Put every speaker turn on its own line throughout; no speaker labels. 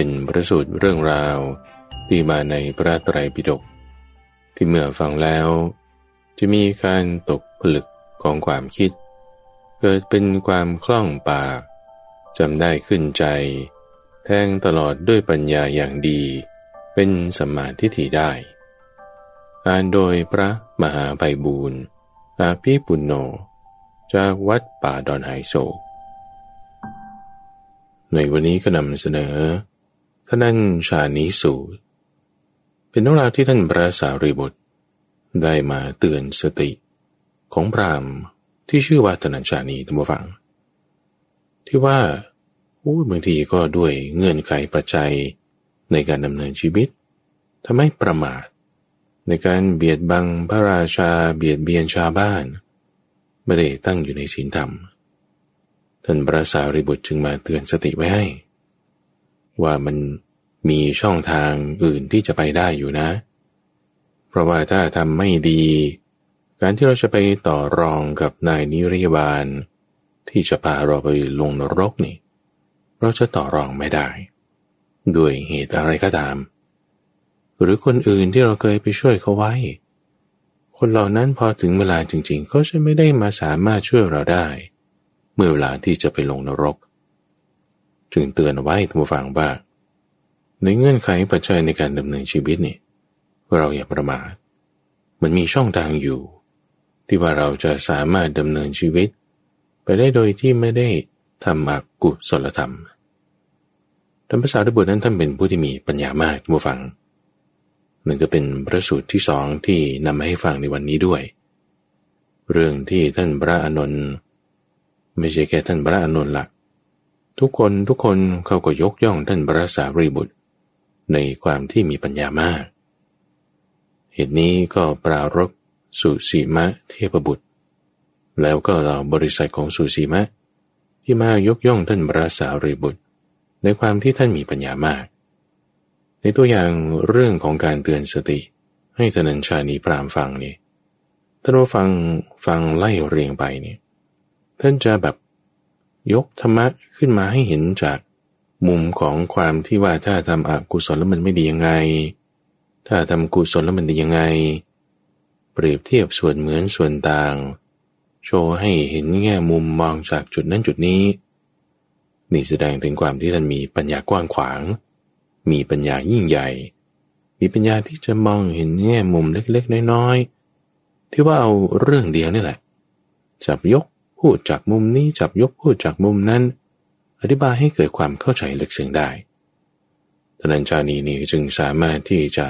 เป็นประสูตรเรื่องราวที่มาในพระไตรปิฎกที่เมื่อฟังแล้ว จะมีการตกผลึกของความคิด เกิดเป็นความคล่องปากจำได้ขึ้นใจ แทงตลอดด้วยปัญญาอย่างดี เป็นสมาธิถิได้อ่านโดยพระมหาไพบูรณ์อาภีปุณโญจากวัดป่าดอนไฮโซในวันนี้ก็นำเสนอ ขนันชานีสูตร เป็นเรื่องราวที่ท่านพระสารีบุตร ได้มาเตือนสติ ของพรามที่ชื่อว่าธนัญชานีท่านผู้ฟัง ที่ว่าโอ้บางทีก็ด้วยเงื่อนไขปัจจัยในการดำเนินชีวิตทำให้ประมาท ในการเบียดบังพระราชาเบียดเบียนชาวบ้าน ไม่ได้ตั้งอยู่ในศีลธรรม ท่านพระสารีบุตรจึงมาเตือนสติไว้ให้ ว่ามันมีช่องทางอื่นที่จะไปได้อยู่นะ เพราะว่าถ้าทำไม่ดี การที่เราจะไปต่อรองกับนายนิริบาล ที่จะพาเราไปลงนรกนี่ เราจะต่อรองไม่ได้ ด้วยเหตุอะไรก็ตาม หรือคนอื่นที่เราเคยไปช่วยเขาไว้ คนเหล่านั้นพอถึงเวลาจริงๆก็จะไม่ได้มาสามารถช่วยเราได้ เมื่อเวลาที่จะไปลงนรก จึงเตือนไว้ท่านผู้ฟังว่า ในเงื่อนไขปัจจัยในการดำเนินชีวิตนี่เราอย่าประมาทมันมีช่องทางอยู่ ที่ว่าเราจะสามารถดำเนินชีวิต ไปได้โดยที่ไม่ได้ทำอกุศลธรรมธรรมภาษาดบุตรนั้นท่านเป็นผู้ที่มีปัญญามากท่านผู้ฟังนั่นก็เป็นพระสูตรที่สองที่นำมาให้ฟังในวันนี้ด้วย เรื่องที่ท่านพระอานนท์ไม่ใช่แค่ท่านพระอานนท์หลัก ทุกคนทุกคนเขาก็ยกย่องท่านพระสารีบุตร ในความที่มีปัญญามาก เหตุนี้ก็ปรารบสุสีมะเทพบุตร แล้วก็เราบริษัทของสุสีมะ ที่มายกย่องท่านพระสารีบุตร ในความที่ท่านมีปัญญามาก ในตัวอย่างเรื่องของการเตือนสติ ให้ธนัญชานีพรามฟังนี่ท่านผู้ฟังฟังไล่เรียงไปนี่ท่านจะแบบ ยกธรรมะขึ้นมาให้เห็นจากมุมของความที่ว่าถ้าทำอกุศลแล้วมันไม่ดียังไง ถ้าทำกุศลแล้วมันดียังไง เปรียบเทียบส่วนเหมือนส่วนต่าง โชว์ให้เห็นแง่มุมมองจากจุดนั้นจุดนี้ นี่แสดงถึงความที่ท่านมีปัญญากว้างขวาง มีปัญญายิ่งใหญ่ มีปัญญาที่จะมองเห็นแง่มุมเล็กๆน้อยๆที่ว่าเอาเรื่องเดียวนี่แหละจับยก พูดจากมุมนี้จับยกพูดจากมุมนั้น อธิบายให้เกิดความเข้าใจลึกซึ้งได้ทนัญชานีนี้จึงสามารถที่จะ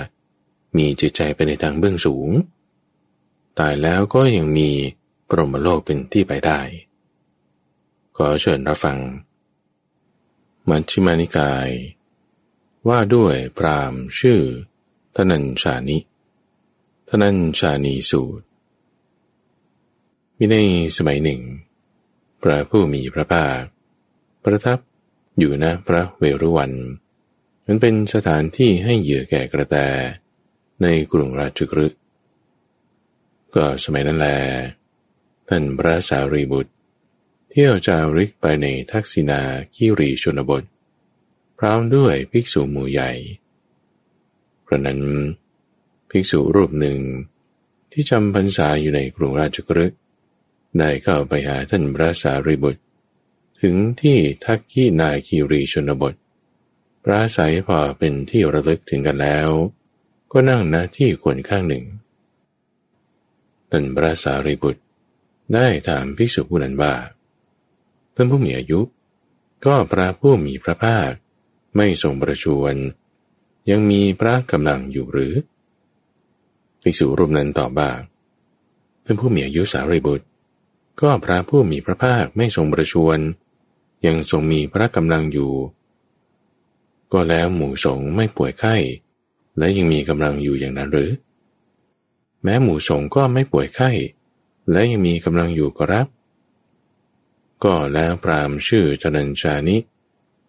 มีจิตใจไปในทางเบื้องสูง ตายแล้วก็ยังมีปรมโลกเป็นที่ไปได้ก็เชิญรับฟัง มัชฌิมานิกาย ว่าด้วยพรามชื่อทนัญชานิทนัญชานีสูตร มีในสมัยหนึ่ง พระผู้มีพระภาค ประทับอยู่ณพระเวรุวัน มันเป็นสถานที่ให้เหยื่อแก่กระแตในกรุงราชกฤห์ก็สมัยนั้นแล ท่านพระสารีบุตร เที่ยวจาริกไปในทักษิณาคีรีชนบท พร้อมด้วยภิกษุหมู่ใหญ่พระนั้นภิกษุรูปหนึ่งที่จำพรรษาอยู่ในกรุงราชกฤห์ ได้เข้าไปหาท่านพระสารีบุตร ถึงที่ทักขีนาคีรีชนบทพระสายพอเป็นที่ระลึกถึงกันแล้ว ก็นั่งณที่ควรข้างหนึ่งท่านพระสารีบุตร ได้ถามภิกษุผู้นั้นว่าท่านผู้มีอายุ ก็พระผู้มีพระภาค ไม่ทรงประชวรยังมีพระกำลังอยู่หรือภิกษุรูปนั้นตอบบ่าท่านผู้มีอายุสารีบุตร ก็พระผู้มีพระภาคไม่ทรงประชวรยังทรงมีพระกำลังอยู่ ก็แล้วหมู่สงฆ์ไม่ป่วยไข้ และยังมีกำลังอยู่อย่างนั้นหรือ แม้หมู่สงฆ์ก็ไม่ป่วยไข้ และยังมีกำลังอยู่ก็รับ ก็แล้วพรามชื่อจนัญชานิ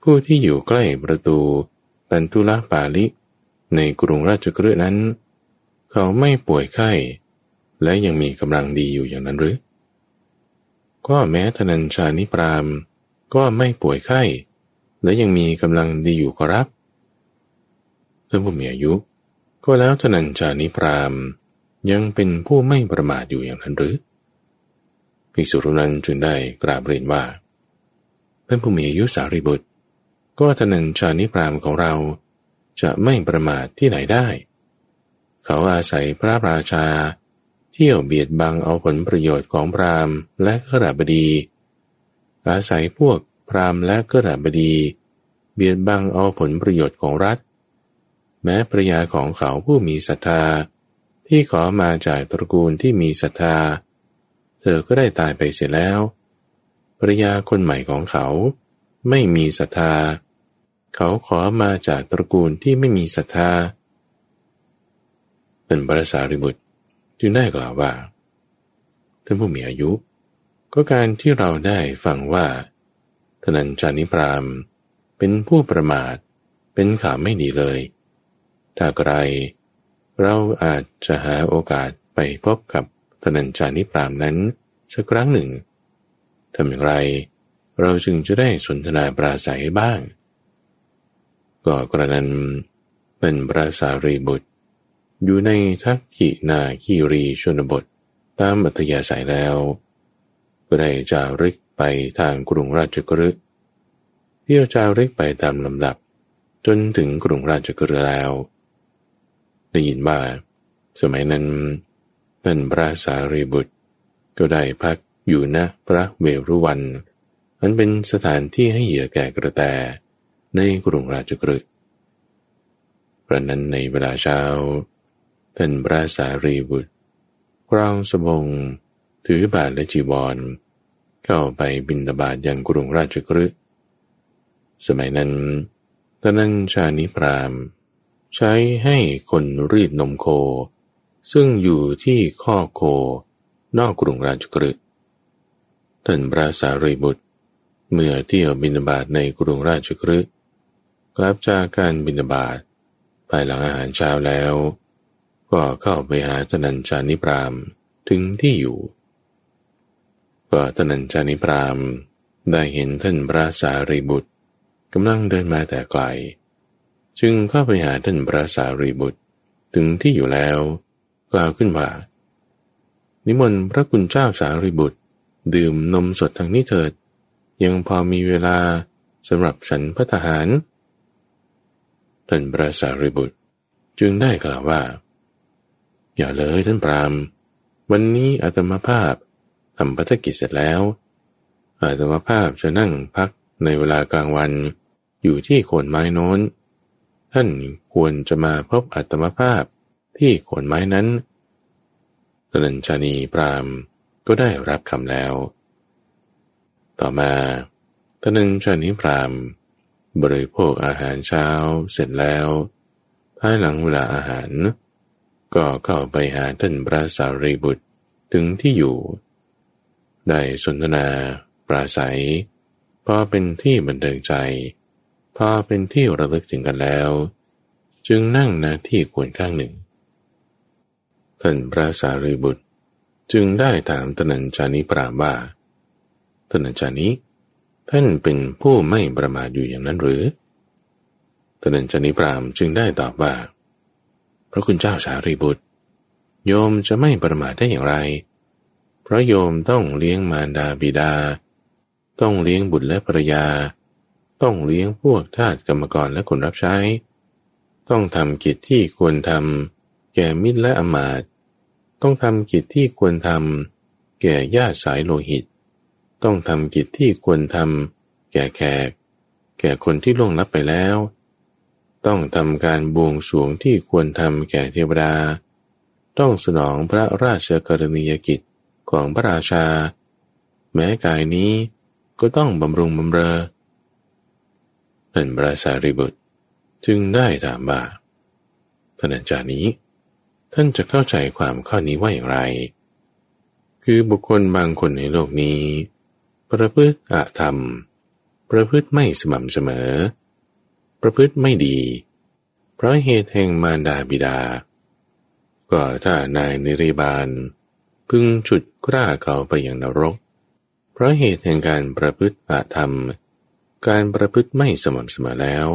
ผู้ที่อยู่ใกล้ประตูตันตุลปาลิ ในกรุงราชกฤห์นั้น เขาไม่ป่วยไข้ และยังมีกำลังดีอยู่อย่างนั้นหรือ ก็แม้ธนัญชานิปราม ก็ไม่ป่วยไข้ และยังมีกำลังดีอยู่ก็รับเรื่องผู้มีอายุ ก็แล้วธนัญชานิปราม ยังเป็นผู้ไม่ประมาทอยู่อย่างนั้นหรือภิกษุรุนั้นจึงได้กราบเรียนว่าเพื่อนผู้มีอายุสารีบุตร ก็ธนัญชานิปรามของเราจะไม่ประมาทที่ไหนได้ เขาอาศัยพระราชา ที่ยวเบียดบังเอาผลประโยชน์ของพรามและขราบดี อาศัยพวกพราหมณ์และกระบดี เบียดบังเอาผลประโยชน์ของรัฐ แม้ปรยาของเขาผู้มีศรัทธา ที่ขอมาจากตระกูลที่มีศรัทธา เธอก็ได้ตายไปเสียแล้วปรยาคนใหม่ของเขา ไม่มีศรัทธา เขาขอมาจากตระกูลที่ไม่มีศรัทธาเป็นบรสาริบุตร จึงได้กล่าวว่าท่านผู้มีอายุ ก็การที่เราได้ฟังว่าทนัญชานิพรามเป็นผู้ประมาท เป็นข่าวไม่ดีเลย ถ้าใครเราอาจจะหาโอกาสไปพบกับทนัญชานิพรามนั้นสักครั้งหนึ่งทำอย่างไร เราจึงจะได้สนทนาปราศัยบ้าง ก็กระนั้นเป็นปราสารีบุตร อยู่ในทักกินาคีรีชนบทตามอัธยาศัยแล้วก็ได้จาริกไปทางกรุงราชกฤห์เที่ยวจาริกไปตามลำดับ จนถึงกรุงราชกฤห์แล้ว ได้ยินว่า สมัยนั้นเป็นพระสารีบุตร ก็ได้พักอยู่ณพระเวรุวันอันเป็นสถานที่ให้เหยื่อแก่กระแตในกรุงราชกฤห์พระนั้นในเวลาเช้า ท่านพระสารีบุตรครองสบง ถือบาทและจีวร เข้าไปบินตบาทยังกรุงราชกฤห์สมัยนั้นตนันชานิพรามใช้ให้คนรีดนมโค ซึ่งอยู่ที่ข้อโค นอกกรุงราชกฤห์ท่านพระสารีบุตร เมื่อเที่ยวบินบาตในกรุงราชกฤห์กลับจากการบินบาตภายหลังอาหารเช้าแล้ว ก็เข้าไปหาตนันชานิพรามถึงที่อยู่ ก็ตนัญชานิพรามได้เห็นท่านพระสารีบุตรกำลังเดินมาแต่ไกล จึงเข้าไปหาท่านพระสารีบุตรถึงที่อยู่แล้ว กล่าวขึ้นว่า นิมนต์พระคุณเจ้าสารีบุตร ดื่มนมสดทางนี้เถิด ยังพอมีเวลาสำหรับฉันพระทหารท่านพระสารีบุตรจึงได้กล่าวว่า อย่าเลยท่านพราม วันนี้อาตมาภาพทำพัฒกิจเสร็จแล้ว อาตมาภาพจะนั่งพักในเวลากลางวัน อยู่ที่โคนไม้โน้น ท่านควรจะมาพบอัตมาภาพที่โคนไม้นั้นตนัญชานีปรามก็ได้รับคำแล้ว ต่อมาตนัญชานีพรามบริโภคอาหารเช้าเสร็จแล้ว ภายหลังเวลาอาหาร ก็เข้าไปหาท่านพระสารีบุตรถึงที่อยู่ ได้สนทนา ปราศัย พอเป็นที่บันเทิงใจ พอเป็นที่ระลึกถึงกันแล้ว จึงนั่งณที่ควรข้างหนึ่ง ท่านพระสารีบุตรจึงได้ถามตนัญชานิปรามว่าตนัญชานิท่านเป็นผู้ไม่ประมาทอยู่อย่างนั้นหรือตนัญชานิปรามจึงได้ตอบว่า พระคุณเจ้าสารีบุตร โยมจะไม่ประมาทได้อย่างไร เพราะโยมต้องเลี้ยงมารดาบิดา ต้องเลี้ยงบุตรและภรรยา ต้องเลี้ยงพวกทาสกรรมกรและคนรับใช้ ต้องทำกิจที่ควรทำแก่มิตรและอมาตต้องทำกิจที่ควรทำแก่ญาติสายโลหิต ต้องทำกิจที่ควรทำแก่แขก แก่คนที่ล่วงลับไปแล้ว ต้องทำการบวงสรวงที่ควรทำแก่เทวดา ต้องสนองพระราชกรณียกิจของพระราชา แม้กายนี้ก็ต้องบำรุงบำเรอท่านพระสารีบุตรจึงได้ถามว่าท่านอาจารย์นี้ ท่านจะเข้าใจความข้อนี้ว่าอย่างไร คือบุคคลบางคนในโลกนี้ ประพฤติอาธรรม ประพฤติไม่สม่ำเสมอ ประพฤติไม่ดี เพราะเหตุแห่งมารดาบิดา ก็ถ้านายนิริบาล พึงฉุดกล้าเขาไปอย่างนรก เพราะเหตุแห่งการประพฤติอาธรรม การประพฤติไม่สม่ำเสมอแล้ว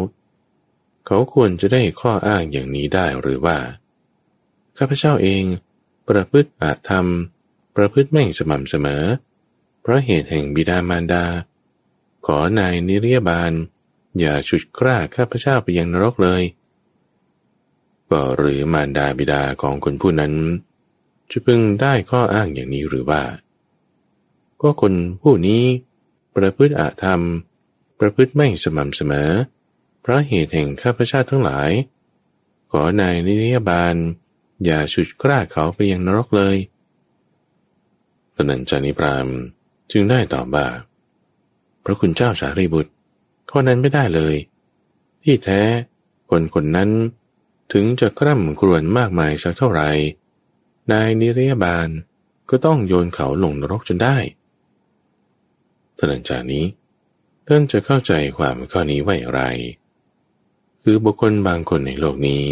เขาควรจะได้ข้ออ้างอย่างนี้ได้หรือว่า ข้าพเจ้าเอง ประพฤติอาธรรม ประพฤติไม่สม่ำเสมอ เพราะเหตุแห่งบิดามารดา ขอนายนิริยบาล อย่าฉุดกล้าข้าพเจ้าไปยังนรกเลย ก็หรือมารดาบิดาของคนผู้นั้น จะพึงได้ข้ออ้างอย่างนี้หรือว่า ก็คนผู้นี้ ประพฤติอาธรรม ประพฤติไม่สม่ำเสมอ เพราะเหตุแห่งข้าพเจ้าทั้งหลาย ขอนายนิยบาล อย่าฉุดกล้าเขาไปยังนรกเลยตนันจานิพรามจึงได้ตอบว่าพระคุณเจ้าสารีบุตร ข้อนั้นไม่ได้เลย ที่แท้ คนคนนั้นถึงจะคร่ำครวญมากมายสักเท่าไหร่ นายนิรยบาลก็ต้องโยนเขาลงนรกจนได้ตนันจานี้ท่านจะเข้าใจความข้อนี้ว่าอย่างไร คือบุคคลบางคนในโลกนี้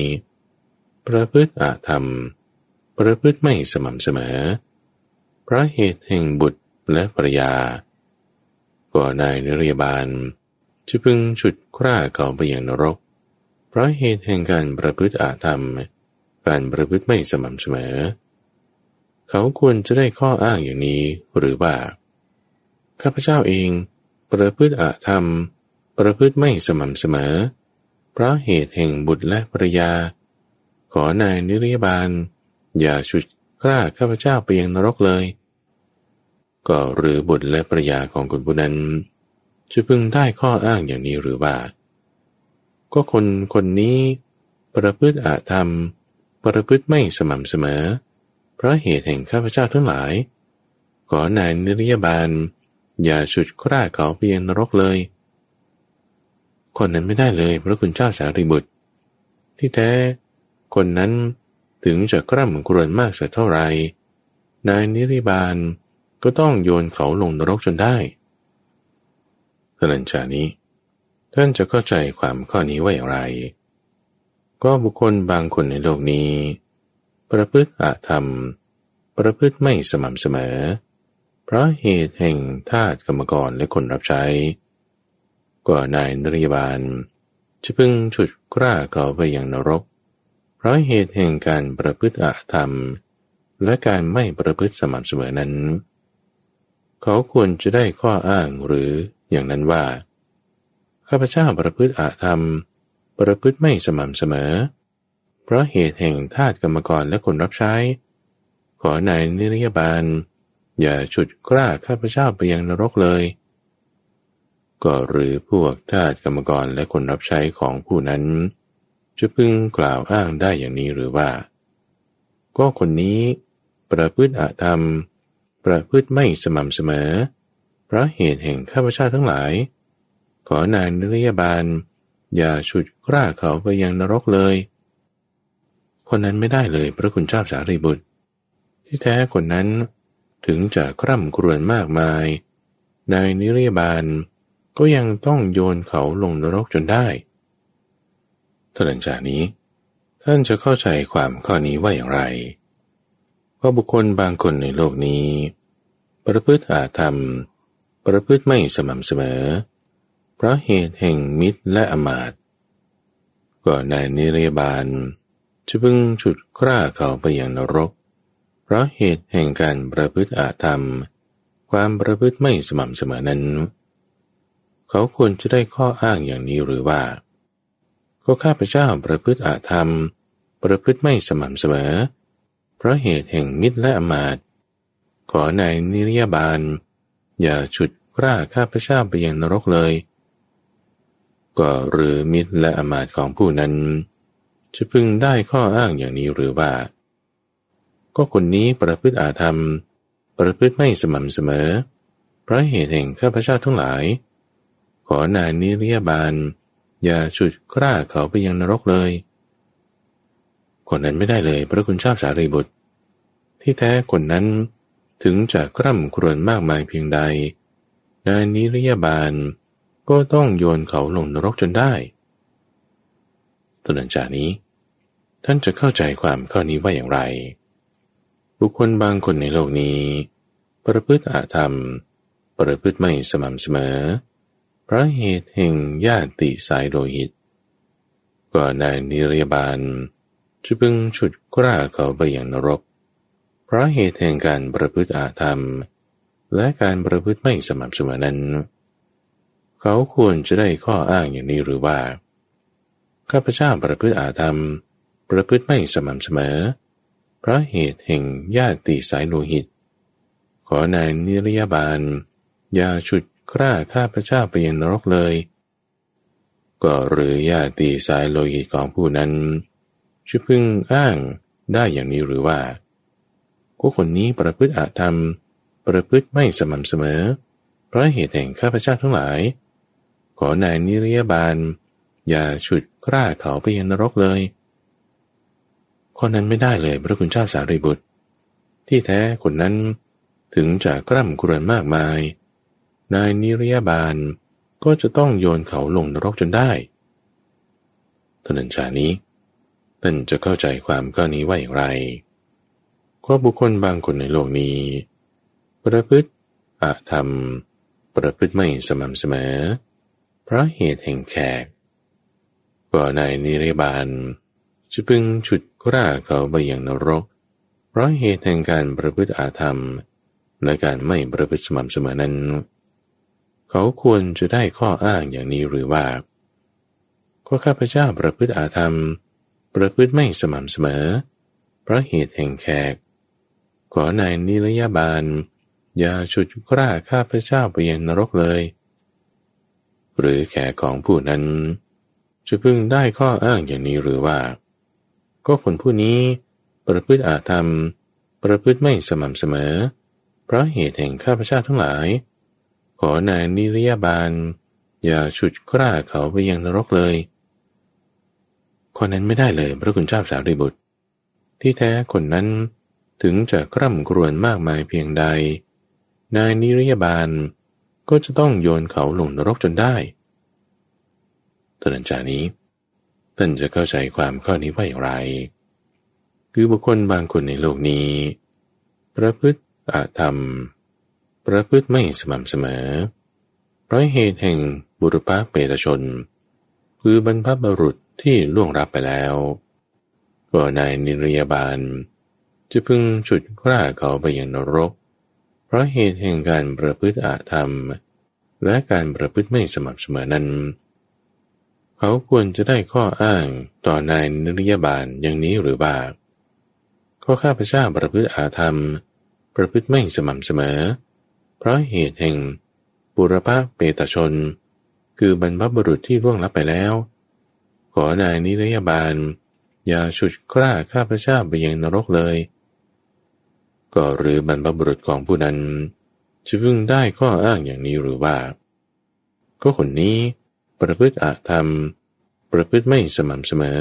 ประพฤติอาธรรม ประพฤติไม่สม่ำเสมอ เพราะเหตุแห่งบุตรและภรยา ก็นายนิริยบาล จะพึงฉุดคร่าเขาไปอย่างนรก เพราะเหตุแห่งการประพฤติอาธรรม การประพฤติไม่สม่ำเสมอ เขาควรจะได้ข้ออ้างอย่างนี้หรือว่าข้าพเจ้าเอง ประพฤติอาธรรม ประพฤติไม่สม่ำเสมอ เพราะเหตุแห่งบุตรและภรยา ขอนายนิรยบาล อย่าฉุดกล้าข้าพเจ้าไปยังนรกเลย ก็หรือบุตรและภรยาของคนผู้นั้น จะพึงได้ข้ออ้างอย่างนี้หรือว่า ก็คนคนนี้ ประพฤติอาธรรม ประพฤติไม่สม่ำเสมอ เพราะเหตุแห่งข้าพเจ้าทั้งหลาย ขอนายนิรยบาล อย่าฉุดกล้าเขาไปยังนรกเลย คนนั้นไม่ได้เลยพระคุณเจ้าสารีบุตร ที่แท้ คนนั้นถึงจะกร่ำกรวนมากสักเท่าไหร่นายนิริบาลก็ต้องโยนเขาลงนรกจนได้ ท่านจานี้ ท่านจะเข้าใจความข้อนี้ว่าอย่างไร ก็บุคคลบางคนในโลกนี้ ประพฤติอาธรรม ประพฤติไม่สม่ำเสมอ เพราะเหตุแห่งทาตกรรมกรและคนรับใช้กว่านายนริบาล จะพึงฉุดกล้าเขาไปอย่างนรก เพราะเหตุแห่งการประพฤติอาธรรม และการไม่ประพฤติสม่ำเสมอนั้น เขาควรจะได้ข้ออ้างหรือ อย่างนั้นว่า ข้าพเจ้าประพฤติอาธรรม ประพฤติไม่สม่ำเสมอ เพราะเหตุแห่งทาสกรรมกรและคนรับใช้ ขอนายนิรยบาล อย่าฉุดกล้าข้าพเจ้าไปยังนรกเลย ก็หรือพวกทาสกรรมกรและคนรับใช้ของผู้นั้น จะพึงกล่าวอ้างได้อย่างนี้หรือว่า ก็คนนี้ประพฤติอาธรรม ประพฤติไม่สม่ำเสมอเพราะเหตุแห่งข้าพเจ้าทั้งหลาย ขอนายนิรยบาล อย่าฉุดกล้าเขาไปยังนรกเลย คนนั้นไม่ได้เลยพระคุณเจ้าสารีบุตร ที่แท้คนนั้นถึงจะคร่ำครวญมากมาย นายนิรยบาลก็ยังต้องโยนเขาลงนรกจนได้ถ้าหลังจากนี้ ท่านจะเข้าใจความข้อนี้ว่าอย่างไรว่าบุคคลบางคนในโลกนี้ ประพฤติอาธรรม ประพฤติไม่สม่ำเสมอ เพราะเหตุแห่งมิตรและอมาตก็ในนิเรบาลจะพึงฉุดกล้าเขาไปอย่างนรก เพราะเหตุแห่งการประพฤติอาธรรม ความประพฤติไม่สม่ำเสมอนั้น เขาควรจะได้ข้ออ้างอย่างนี้หรือว่า ก็ข้าพเจ้าประพฤติอาธรรม ประพฤติไม่สม่ำเสมอ เพราะเหตุแห่งมิตรและอมาตขอนายนิรยาบาล อย่าฉุดกล้าข้าพเจ้าไปยังนรกเลย ก็หรือมิตรและอมาตของผู้นั้น จะพึงได้ข้ออ้างอย่างนี้หรือว่า ก็คนนี้ประพฤติอาธรรม ประพฤติไม่สม่ำเสมอ เพราะเหตุแห่งข้าพเจ้าทั้งหลาย ขอนายนิริยบาล อย่าฉุดกล้าเขาไปยังนรกเลย คนนั้นไม่ได้เลยพระคุณชอบสารีบุตร ที่แท้คนนั้น ถึงจะกร่ำครวญมากมายเพียงใดในนิรยาบาลก็ต้องโยนเขาลงนรกจนได้ตนันจากนี้ ท่านจะเข้าใจความข้อนี้ว่าอย่างไร บุคคลบางคนในโลกนี้ ประพฤติอาธรรม ประพฤติไม่สม่ำเสมอ เพราะเหตุแห่งญาติสายโลหิตก็นายนิรยาบาลจะพึงฉุดกล้าเขาไปอย่างนรก ราะเหตุแห่งการประพฤติอาธรรม และการประพฤติไม่สม่ำเสมอนั้น เขาควรจะได้ข้ออ้างอย่างนี้หรือว่า ข้าพเจ้าประพฤติอาธรรม ประพฤติไม่สม่ำเสมอ เพราะเหตุแห่งญาติสายโลหิต ขอนายนิรยาบาล อย่าฉุดกล้าข้าพเจ้าไปยังนรกเลย ก็หรือญาติสายโลหิตของผู้นั้นจะพึงอ้างได้อย่างนี้หรือว่า ผู้คนนี้ประพฤติอาธรรม ประพฤติไม่สม่ำเสมอ เพราะเหตุแห่งข้าพเจ้าทั้งหลาย ขอนายนิรยาบาล อย่าฉุดกล้าเขาไปยังนรกเลยคนนั้นไม่ได้เลยพระคุณเจ้าสารีบุตร ที่แท้คนนั้นถึงจะกร่ำกรวนมากมาย นายนิรยาบาลก็จะต้องโยนเขาลงนรกจนได้ท่านันชานี้ท่านจะเข้าใจความข้อนี้ว่าอย่างไร ก็บุคคลบางคนในโลกนี้ ประพฤติอาธรรม ประพฤติไม่สม่ำเสมอ เพราะเหตุแห่งแขกก็ในนิริบาลจะพึงฉุดกล้าเขาไปอย่างนรก เพราะเหตุแห่งการประพฤติอาธรรม และการไม่ประพฤติสม่ำเสมอนั้น เขาควรจะได้ข้ออ้างอย่างนี้หรือว่าก็ข้าพเจ้าประพฤติอาธรรม ประพฤติไม่สม่ำเสมอ เพราะเหตุแห่งแขก ขอนายนิรยาบาล อย่าฉุดกล้าข้าพระเจ้าไปยังนรกเลย หรือแขกของผู้นั้น จะพึงได้ข้ออ้างอย่างนี้หรือว่า ก็คนผู้นี้ประพฤติอาธรรม ประพฤติไม่สม่ำเสมอ เพราะเหตุแห่งข้าพเจ้าทั้งหลาย ขอนายนิรยาบาล อย่าฉุดกล้าเขาไปยังนรกเลยคนนั้นไม่ได้เลยพระคุณเจ้าสารีบุตร ที่แท้คนนั้น ถึงจะกร่ำกรวนมากมายเพียงใด นายนิรยบาลก็จะต้องโยนเขาลงนรกจนได้ท่านจากนี้ท่านจะเข้าใจความข้อนี้ว่าอย่างไร คือบุคคลบางคนในโลกนี้ ประพฤติอาธรรม ประพฤติไม่สม่ำเสมอ เพราะเหตุแห่งบุรุษเปตชน คือบรรพบุรุษที่ล่วงรับไปแล้ว ก็นายนิรยาบาล จะพึงฉุดกล้าเขาไปยังนรก เพราะเหตุแห่งการประพฤติอาธรรม และการประพฤติไม่สม่ำเสมอนั้น เขาควรจะได้ข้ออ้างต่อนายนิรยบาลอย่างนี้หรือบาข้อข้าพเจ้าประพฤติอาธรรม ประพฤติไม่สม่ำเสมอ เพราะเหตุแห่งปุรภาเปตชน คือบรรพบุรุษที่ร่วงลับไปแล้ว ขอนายนิรยาบาลอย่าฉุดกล้าข้าพเจ้าไปยังนรกเลย ก็หรือบรรพบุรุษของผู้นั้นจะพึงได้ข้ออ้างอย่างนี้หรือว่า ก็คนนี้ประพฤติอาธรรม ประพฤติไม่สม่ำเสมอ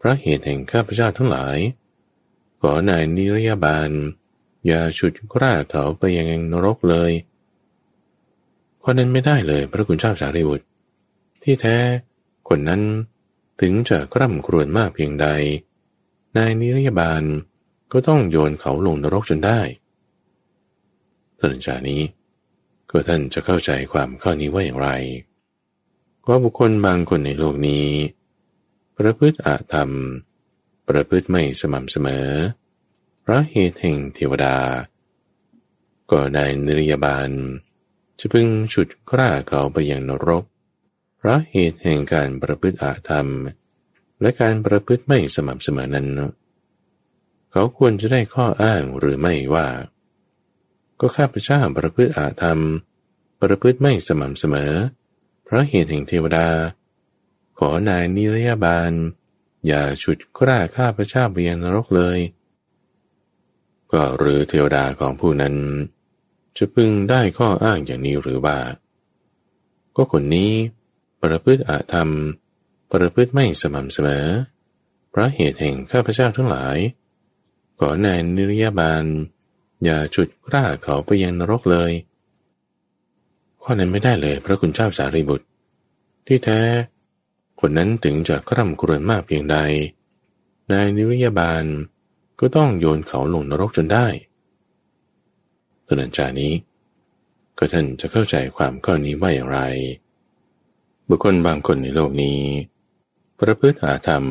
พระเหตุแห่งข้าพเจ้าทั้งหลาย ขอนายนิรยาบาล อย่าฉุดกล้าเขาไปยังนรกเลยคนนั้นไม่ได้เลยพระคุณเจ้าสารีบุตร ที่แท้คนนั้นถึงจะกร่ำครวญมากเพียงใด นายนิรยาบาล ก็ต้องโยนเขาลงนรกจนได้ท่านจากนี้ ก็ท่านจะเข้าใจความข้อนี้ว่าอย่างไรว่าบุคคลบางคนในโลกนี้ ประพฤติอาธรรม ประพฤติไม่สม่ำเสมอเพราะเหตุแห่งเทวดา ก็ในนิรยาบาล จะพึงฉุดกล้าเขาไปยังนรกเพราะเหตุแห่งการประพฤติอาธรรม และการประพฤติไม่สม่ำเสมอนั้น เขาควรจะได้ข้ออ้างหรือไม่ว่า ก็ข้าพเจ้าประพฤติอาธรรม ประพฤติไม่สม่ำเสมอ เพราะเหตุแห่งเทวดา ขอนายนิรยาบาล อย่าฉุดกล้าข้าพเจ้าไปยังนรกเลย ก็หรือเทวดาของผู้นั้น จะพึงได้ข้ออ้างอย่างนี้หรือว่าก็คนนี้ประพฤติอาธรรม ประพฤติไม่สม่ำเสมอ เพราะเหตุแห่งข้าพเจ้าทั้งหลาย ขอในนิรยาบาล อย่าฉุดกล้าเขาไปยังนรกเลย ข้อนั้นไม่ได้เลยพระคุณเจ้าสารีบุตร ที่แท้ คนนั้นถึงจะคร่ำครวญมากเพียงใด นายนิรยาบาลก็ต้องโยนเขาลงนรกจนได้ตนันจานี้ ก็ท่านจะเข้าใจความข้อนี้ว่าอย่างไร บุคคลบางคนในโลกนี้ ประพฤติอาธรรม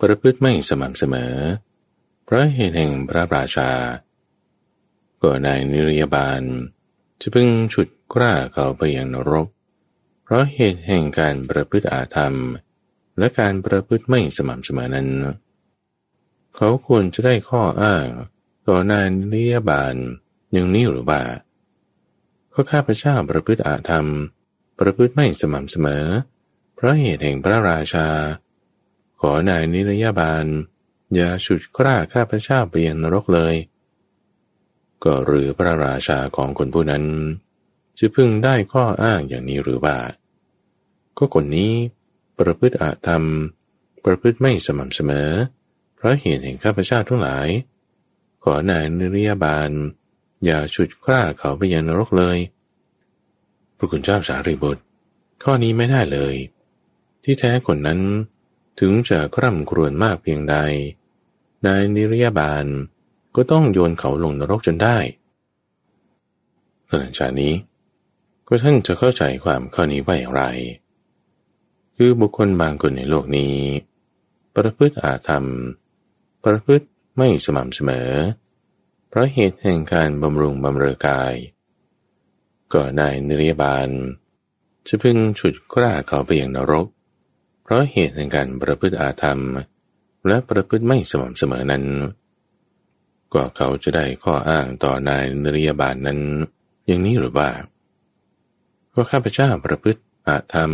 ประพฤติไม่สม่ำเสมอ พระเหตุแห่งพระราชา ก็นายนิรยาบาล จะพึงฉุดกล้าเขาไปยังนรก เพราะเหตุแห่งการประพฤติอาธรรม และการประพฤติไม่สม่ำเสมอนั้น เขาควรจะได้ข้ออ้างต่อนายนิรยาบาลอย่างนี้หรือบ่าก็ข้าพเจ้าประพฤติอาธรรม ประพฤติไม่สม่ำเสมอ เพราะเหตุแห่งพระราชา ขอนายนิรยาบาล อย่าฉุดกล้าข้าพเจ้าไปยังนรกเลย ก็หรือพระราชาของคนผู้นั้น จะพึงได้ข้ออ้างอย่างนี้หรือบ่า ก็คนนี้ประพฤติอาธรรม ประพฤติไม่สม่ำเสมอ เพราะเหตุแห่งข้าพเจ้าทั้งหลาย ขอนายนิรยาบาล อย่าฉุดกล้าเขาไปยังนรกเลย พระคุณเจ้าสารีบุตร ข้อนี้ไม่ได้เลย ที่แท้คนนั้นถึงจะคร่ำครวญมากเพียงใด นายนิรยาบาลก็ต้องโยนเขาลงนรกจนได้ขณะจากนี้ ก็ท่านจะเข้าใจความข้อนี้ว่าอย่างไร คือบุคคลบางคนในโลกนี้ ประพฤติอาธรรม ประพฤติไม่สม่ำเสมอ เพราะเหตุแห่งการบำรุงบำเรอกาย ก็นายนิรยาบาล จะพึงฉุดกล้าเขาไปอย่างนรก เพราะเหตุแห่งการประพฤติอาธรรม และประพฤติไม่สม่ำเสมอนั้น ก็เขาจะได้ข้ออ้างต่อนายนริยบาลนั้น อย่างนี้หรือว่าก็ข้าพเจ้าประพฤติอาธรรม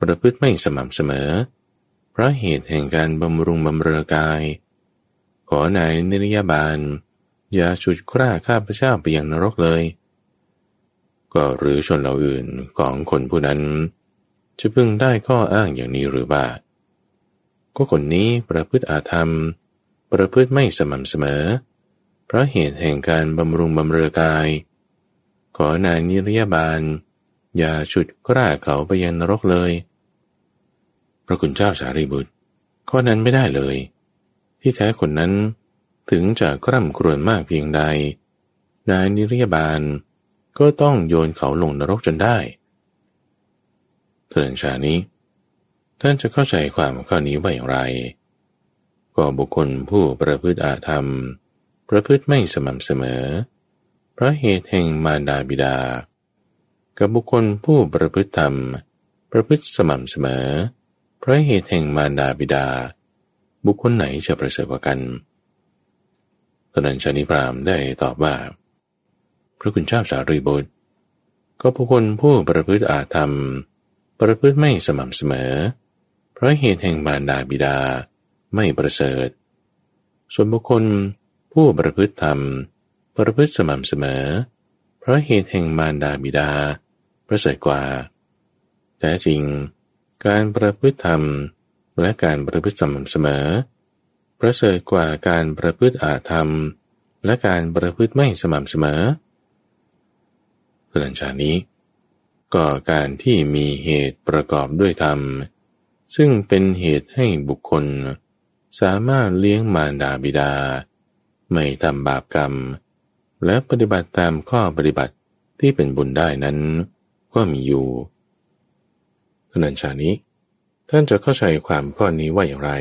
ประพฤติไม่สม่ำเสมอ เพราะเหตุแห่งการบำรุงบำเรอกาย ขอนายนริยบาล อย่าฉุดคร่าข้าพเจ้าไปยังนรกเลย ก็หรือชนเราอื่นของคนผู้นั้น จะพึงได้ข้ออ้างอย่างนี้หรือบ่า ก็คนนี้ประพฤติอาธรรม ประพฤติไม่สม่ำเสมอ เพราะเหตุแห่งการบำรุงบำเรอกาย ขอนายนิรยาบาล อย่าฉุดกล้าเขาไปยังนรกเลย พระคุณเจ้าสารีบุตร ข้อนั้นไม่ได้เลย ที่แท้คนนั้นถึงจะกร่ำกรวนมากเพียงใด นายนิรยาบาลก็ต้องโยนเขาลงนรกจนได้เถิดชานี้ ท่านจะเข้าใจความข้อนี้ว่าอย่างไร ก็บุคคลผู้ประพฤติอาธรรม ประพฤติไม่สม่ำเสมอ เพราะเหตุแห่งมารดาบิดา กับบุคคลผู้ประพฤติธรรม ประพฤติสม่ำเสมอ เพราะเหตุแห่งมารดาบิดา บุคคลไหนจะประเสริฐกว่ากันตอนนั้นชานิพรามได้ตอบว่า พระคุณเจ้าสารีบุตร ก็บุคคลผู้ประพฤติอาธรรม ประพฤติไม่สม่ำเสมอพ ราะเหตุแห่งบารดาบิดาไม่ประเสริฐ ส่วนบุคคลผู้ประพฤติธรรม ประพฤติสม่ำเสมอ เพราะเหตุแห่งมารดาบิดา ประเสริฐกว่า แต่จริง การประพฤติธรรมและการประพฤติสม่ำเสมอ ประเสริฐกว่าการประพฤติอาธรรม และการประพฤติไม่สม่ำเสมอหลังจากนี้ ก็การที่มีเหตุประกอบด้วยธรรม ซึ่งเป็นเหตุให้บุคคล สามารถเลี้ยงมารดาบิดา ไม่ทำบาปกรรม และปฏิบัติตามข้อปฏิบัติที่เป็นบุญได้นั้น ก็มีอยู่ขณะชานี้ ท่านจะเข้าใจความข้อนี้ว่าอย่างไร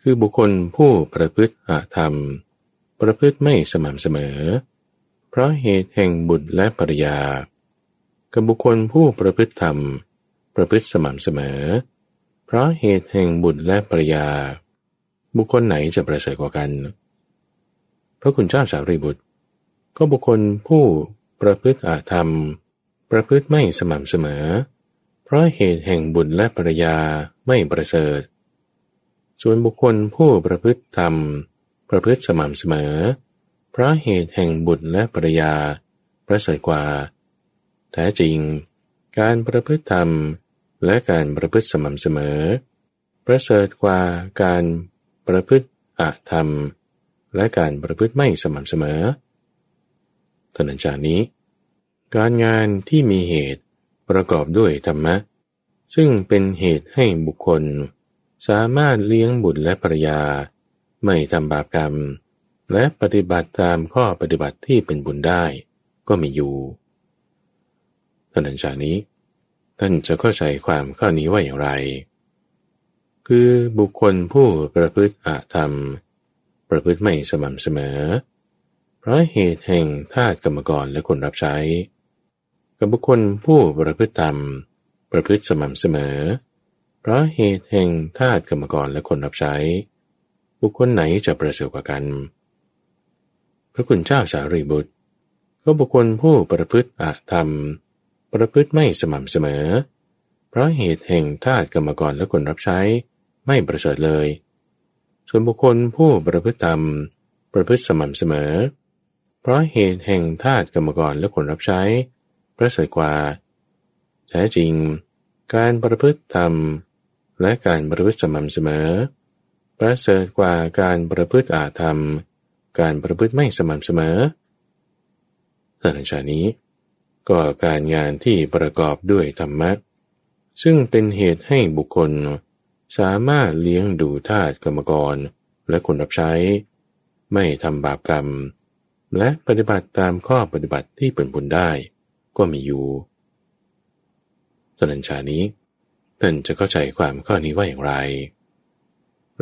คือบุคคลผู้ประพฤติอาธรรม ประพฤติไม่สม่ำเสมอ เพราะเหตุแห่งบุตรและภรยา กับบุคคลผู้ประพฤติธรรม ประพฤติสม่ำเสมอเราะเหตุแห่งบุตรและปริยา บุคคลไหนจะประเสริฐกว่ากัน พระคุณเจ้าสารีบุตร ก็บุคคลผู้ประพฤติอาธรรม ประพฤติไม่สม่ำเสมอ เพราะเหตุแห่งบุตรและปริยาไม่ประเสริฐ ส่วนบุคคลผู้ประพฤติธรรม ประพฤติสม่ำเสมอ เพราะเหตุแห่งบุตรและปริยา ประเสริฐกว่าแท้จริง การประพฤติธรรม และการประพฤติสม่ำเสมอ ประเสริฐกว่าการประพฤติอะธรรม และการประพฤติไม่สม่ำเสมอท่านันจากนี้ การงานที่มีเหตุประกอบด้วยธรรมะ ซึ่งเป็นเหตุให้บุคคล สามารถเลี้ยงบุตรและภรรยา ไม่ทำบาปกรรม และปฏิบัติตามข้อปฏิบัติที่เป็นบุญได้ ก็มีอยู่ท่านันจากนี้ ท่านจะเข้าใจความข้อนี้ว่าอย่างไร คือบุคคลผู้ประพฤติอาธรรม ประพฤติไม่สม่ำเสมอ เพราะเหตุแห่งทาตกรรมกรและคนรับใช้ กับบุคคลผู้ประพฤติธรรม ประพฤติสม่ำเสมอ เพราะเหตุแห่งทาตกรรมกรและคนรับใช้ บุคคลไหนจะประเสริฐกว่ากัน พระคุณเจ้าสารีบุตร ก็บุคคลผู้ประพฤติอาธรรม ประพฤติไม่สม่ำเสมอ เพราะเหตุแห่งทาตกรรมกรและคนรับใช้ไม่ประเสริฐเลย ส่วนบุคคลผู้ประพฤติธรรม ประพฤติสม่ำเสมอ เพราะเหตุแห่งทาตกรรมกรและคนรับใช้ ประเสริฐกว่า แท้จริง การประพฤติธรรม และการประพฤติสม่ำเสมอ ประเสริฐกว่าการประพฤติอาธรรม การประพฤติไม่สม่ำเสมอเออในชานี้ ก็การงานที่ประกอบด้วยธรรมะ ซึ่งเป็นเหตุให้บุคคล สามารถเลี้ยงดูทาสกรรมกร และคนรับใช้ ไม่ทำบาปกรรม และปฏิบัติตามข้อปฏิบัติที่เป็นบุญได้ ก็มีอยู่ตนัญชานี้ท่านจะเข้าใจความข้อนี้ว่าอย่างไร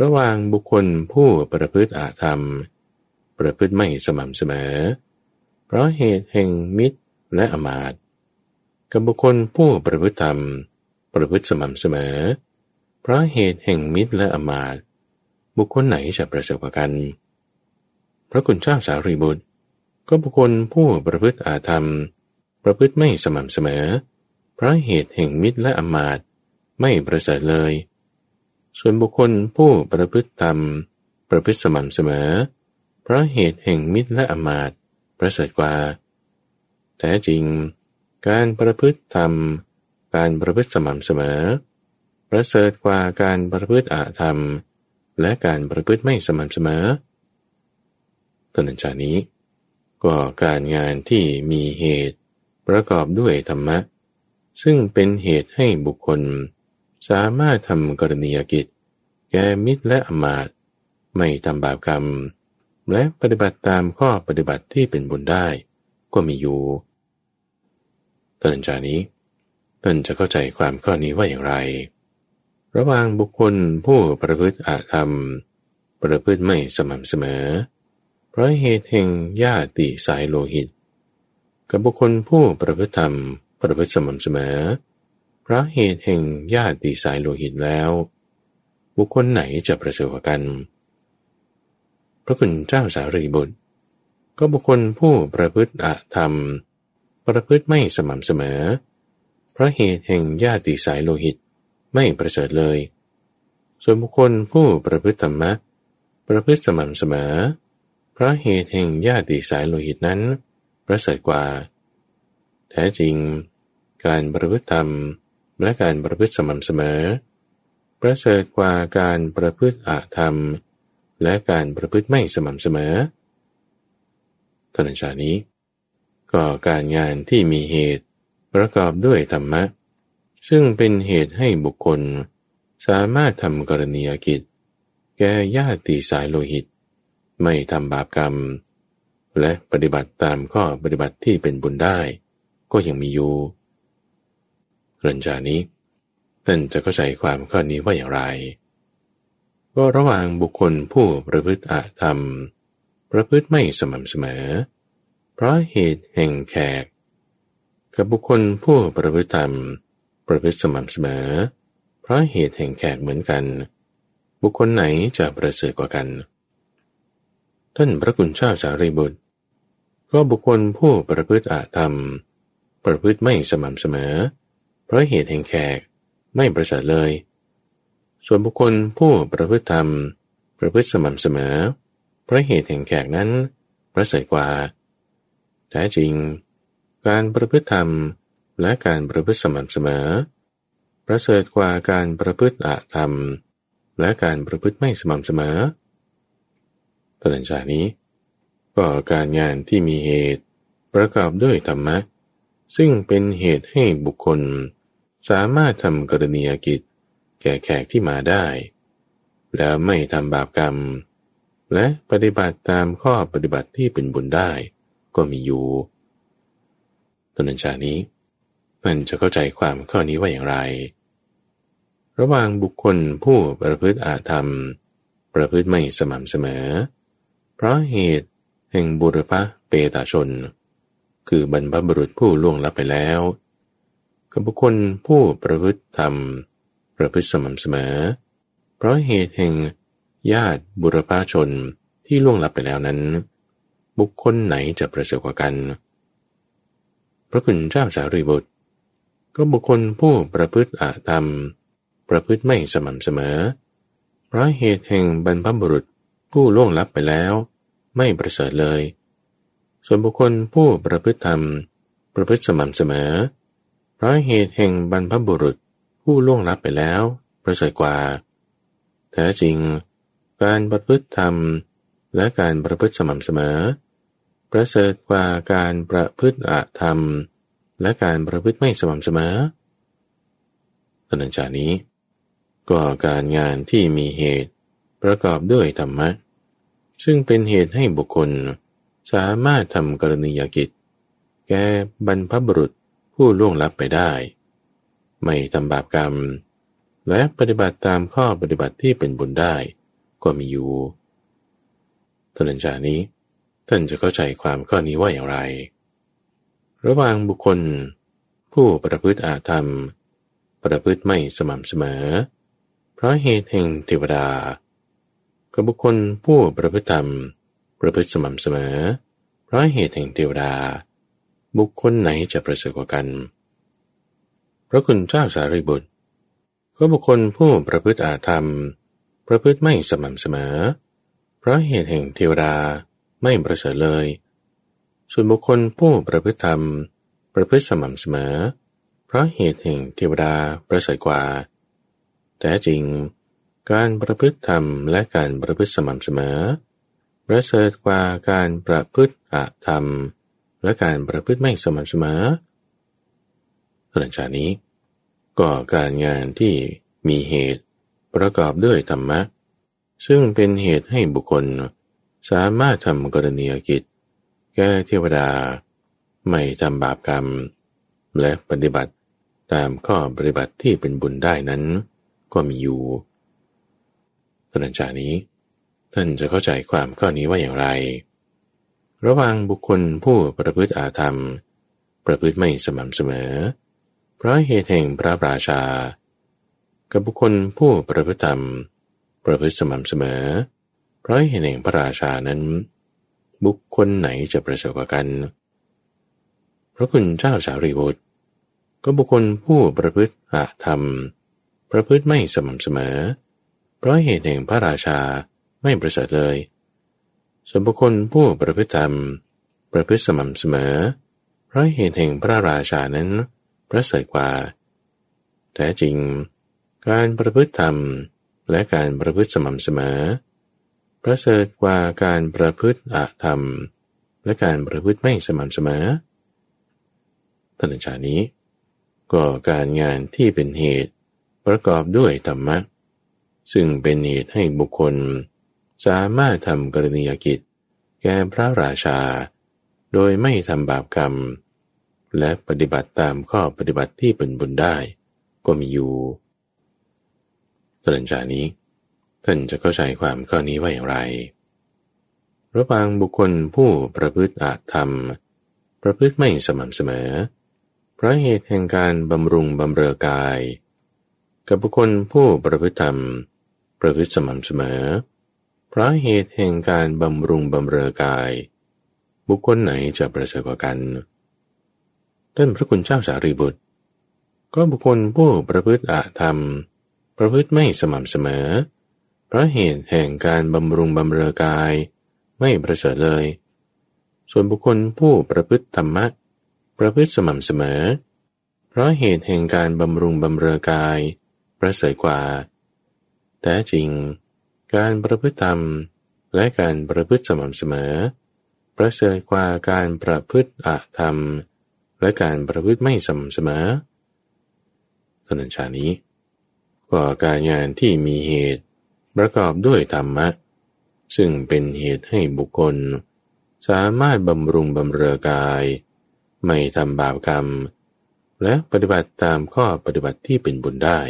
ระหว่างบุคคลผู้ประพฤติอาธรรม ประพฤติไม่สม่ำเสมอ เพราะเหตุแห่งมิตร และอมาตกับบุคคลผู้ประพฤติธรรม ประพฤติสม่ำเสมอ เพราะเหตุแห่งมิตรและอมาตบุคคลไหนจะประเสริฐกัน พระคุณเจ้าสารีบุตร ก็บุคคลผู้ประพฤติอาธรรม ประพฤติไม่สม่ำเสมอ เพราะเหตุแห่งมิตรและอมาตไม่ประเสริฐเลย ส่วนบุคคลผู้ประพฤติธรรม ประพฤติสม่ำเสมอ เพราะเหตุแห่งมิตรและอมาตประเสริฐกว่า ท้จริง การประพฤติธรรม การประพฤติสม่ำเสมอ ประเสริฐกว่าการประพฤติอาธรรม และการประพฤติไม่สม่ำเสมอตนันจากนี้ ก็การงานที่มีเหตุประกอบด้วยธรรมะ ซึ่งเป็นเหตุให้บุคคล สามารถทำกรณียกิจ แก่มิตรและอมาตไม่ทำบาปกรรม และปฏิบัติตามข้อปฏิบัติที่เป็นบุญได้ ก็มีอยู่ ท่านจานี้ท่านจะเข้าใจความข้อนี้ว่าอย่างไร ระหว่างบุคคลผู้ประพฤติอาธรรม ประพฤติไม่สม่ำเสมอ เพราะเหตุแห่งญาติสายโลหิต กับบุคคลผู้ประพฤติธรรมประพฤติสม่ำเสมอ เพราะเหตุแห่งญาติสายโลหิตแล้ว บุคคลไหนจะประเสริฐกัน พระคุณเจ้าสารีบุตร ก็บุคคลผู้ประพฤติอาธรรม ประพฤติไม่สม่ำเสมอ เพราะเหตุแห่งญาติสายโลหิตไม่ประเสริฐเลย ส่วนบุคคลผู้ประพฤติธรรมะ ประพฤติสม่ำเสมอ เพราะเหตุแห่งญาติสายโลหิตนั้น ประเสริฐกว่า แท้จริง การประพฤติธรรมและการประพฤติสม่ำเสมอ ประเสริฐกว่าการประพฤติอาธรรม และการประพฤติไม่สม่ำเสมอตอนชานี้ ก็การงานที่มีเหตุประกอบด้วยธรรมะ ซึ่งเป็นเหตุให้บุคคล สามารถทำกรณียกิจ แก่ญาติสายโลหิต ไม่ทำบาปกรรม และปฏิบัติตามข้อปฏิบัติที่เป็นบุญได้ ก็ยังมีอยู่รัญจานี้ท่านจะเข้าใจความข้อนี้ว่าอย่างไร ก็ระหว่างบุคคลผู้ประพฤติอาธรรม ประพฤติไม่สม่ำเสมอ เพราะเหตุแห่งแขก กับบุคคลผู้ประพฤติธรรม ประพฤติสม่ำเสมอ เพราะเหตุแห่งแขกเหมือนกัน บุคคลไหนจะประเสริฐกว่ากัน ท่านพระคุณเจ้าสารีบุตร ก็บุคคลผู้ประพฤติอาธรรม ประพฤติไม่สม่ำเสมอ เพราะเหตุแห่งแขกไม่ประเสริฐเลย ส่วนบุคคลผู้ประพฤติธรรม ประพฤติสม่ำเสมอ เพราะเหตุแห่งแขกนั้นประเสริฐกว่า แท้จริง การประพฤติธรรมและการประพฤติสม่ำเสมอ ประเสริฐกว่าการประพฤติอาธรรม และการประพฤติไม่สม่ำเสมอตอนจากนี้ ก็การงานที่มีเหตุประกอบด้วยธรรมะ ซึ่งเป็นเหตุให้บุคคล สามารถทำกรณียกิจ แก่แขกที่มาได้ แล้วไม่ทำบาปกรรม และปฏิบัติตามข้อปฏิบัติที่เป็นบุญได้ ก็มีอยู่ตอนจากนี้มันจะเข้าใจความข้อนี้ว่าอย่างไร ระหว่างบุคคลผู้ประพฤติอาธรรม ประพฤติไม่สม่ำเสมอ เพราะเหตุแห่งบุรพเปตาชน คือบรรพบุรุษผู้ล่วงลับไปแล้ว กับบุคคลผู้ประพฤติธรรม ประพฤติสม่ำเสมอ เพราะเหตุแห่งญาติบุรพาชนที่ล่วงลับไปแล้วนั้น บุคคลไหนจะประเสริฐกว่ากัน พระคุณเจ้าสารีบุตร ก็บุคคลผู้ประพฤติอาธรรม ประพฤติไม่สม่ำเสมอ เพราะเหตุแห่งบรรพบุรุษผู้ล่วงลับไปแล้ว ไม่ประเสริฐเลย ส่วนบุคคลผู้ประพฤติธรรม ประพฤติสม่ำเสมอ เพราะเหตุแห่งบรรพบุรุษผู้ล่วงลับไปแล้ว ประเสริฐกว่าแท้จริง การประพฤติธรรม และการประพฤติสม่ำเสมอ ประเสริฐกว่าการประพฤติอาธรรม และการประพฤติไม่สม่ำเสมอตอนจานี้ ก็การงานที่มีเหตุประกอบด้วยธรรมะ ซึ่งเป็นเหตุให้บุคคล สามารถทำกรณียกิจ แก่บรรพบุรุษผู้ล่วงลับไปได้ ไม่ทำบาปกรรม และปฏิบัติตามข้อปฏิบัติที่เป็นบุญได้ ก็มีอยู่ ตอนจานี้ ท่านจะเข้าใจความข้อนี้ว่าอย่างไร ระหว่างบุคคล ผู้ประพฤติอาธรรม ประพฤติไม่สม่ำเสมอ เพราะเหตุแห่งเทวดา กับบุคคลผู้ประพฤติธรรม ประพฤติสม่ำเสมอ เพราะเหตุแห่งเทวดา บุคคลไหนจะประเสริฐกว่ากันพระคุณเจ้าสารีบุตรก็บุคคลผู้ประพฤติอาธรรม ประพฤติไม่สม่ำเสมอเพราะเหตุแห่งเทวดาไม่ประเสริฐเลย ส่วนบุคคลผู้ประพฤติธรรม ประพฤติสม่ำเสมอ เพราะเหตุแห่งเทวดาประเสริฐกว่า แต่จริง การประพฤติธรรมและการประพฤติสม่ำเสมอ ประเสริฐกว่าการประพฤติอธรรม และการประพฤติไม่สม่ำเสมอหลังจากนี้ ก็การงานที่มีเหตุประกอบด้วยธรรมะ ซึ่งเป็นเหตุให้บุคคล สามารถทำกรณียกิจ แก่เทวดา ไม่ทำบาปกรรม และปฏิบัติตามข้อปฏิบัติที่เป็นบุญได้นั้น ก็มีอยู่ตอนจากนี้ ท่านจะเข้าใจความข้อนี้ว่าอย่างไร ระหว่างบุคคลผู้ประพฤติอาธรรม ประพฤติไม่สม่ำเสมอ เพราะเหตุแห่งพระราชา กับบุคคลผู้ประพฤติธรรม ประพฤติสม่ำเสมอ เพราะเหตุแห่งพระราชานั้น บุคคลไหนจะประเสริฐกว่ากันพระคุณเจ้าสารีบุตร ก็บุคคลผู้ประพฤติอาธรรม ประพฤติไม่สม่ำเสมอ เพราะเหตุแห่งพระราชาไม่ประเสริฐเลย ส่วนบุคคลผู้ประพฤติธรรม ประพฤติสม่ำเสมอ เพราะเหตุแห่งพระราชานั้นประเสริฐกว่า แต่จริง การประพฤติธรรม และการประพฤติสม่ำเสมอ ประเสริฐกว่าการประพฤติอาธรรม และการประพฤติไม่สม่ำเสมอตัณชานี้ ก็การงานที่เป็นเหตุประกอบด้วยธรรมะ ซึ่งเป็นเหตุให้บุคคล สามารถทำกรณียกิจ แก่พระราชา โดยไม่ทำบาปกรรม และปฏิบัติตามข้อปฏิบัติที่เป็นบุญได้ ก็มีอยู่ ตัณชานี้ ท่านจะเข้าใจความข้อนี้ว่าอย่างไร ระหว่างบุคคลผู้ประพฤติอาธรรม ประพฤติไม่สม่ำเสมอ เพราะเหตุแห่งการบำรุงบำเรอกาย กับบุคคลผู้ประพฤติธรรม ประพฤติสม่ำเสมอ เพราะเหตุแห่งการบำรุงบำเรอกาย บุคคลไหนจะประเสริฐกว่ากันท่านพระคุณเจ้าสารีบุตร ก็บุคคลผู้ประพฤติอาธรรม ประพฤติไม่สม่ำเสมอ เพราะเหตุแห่งการบำรุงบำเรอกายไม่ประเสริฐเลย ส่วนบุคคลผู้ประพฤติธรรมะ ประพฤติสม่ำเสมอ เพราะเหตุแห่งการบำรุงบำเรอกาย ประเสริฐกว่า แต่จริง การประพฤติธรรมและการประพฤติสม่ำเสมอ ประเสริฐกว่าการประพฤติอธรรม และการประพฤติไม่สม่ำเสมอถนันชานี้ ก็การงานที่มีเหตุ ประกอบด้วยธรรมะ ซึ่งเป็นเหตุให้บุคคล สามารถบำรุงบำเรอกาย ไม่ทำบาปกรรม และปฏิบัติตามข้อปฏิบัติที่เป็นบุญได้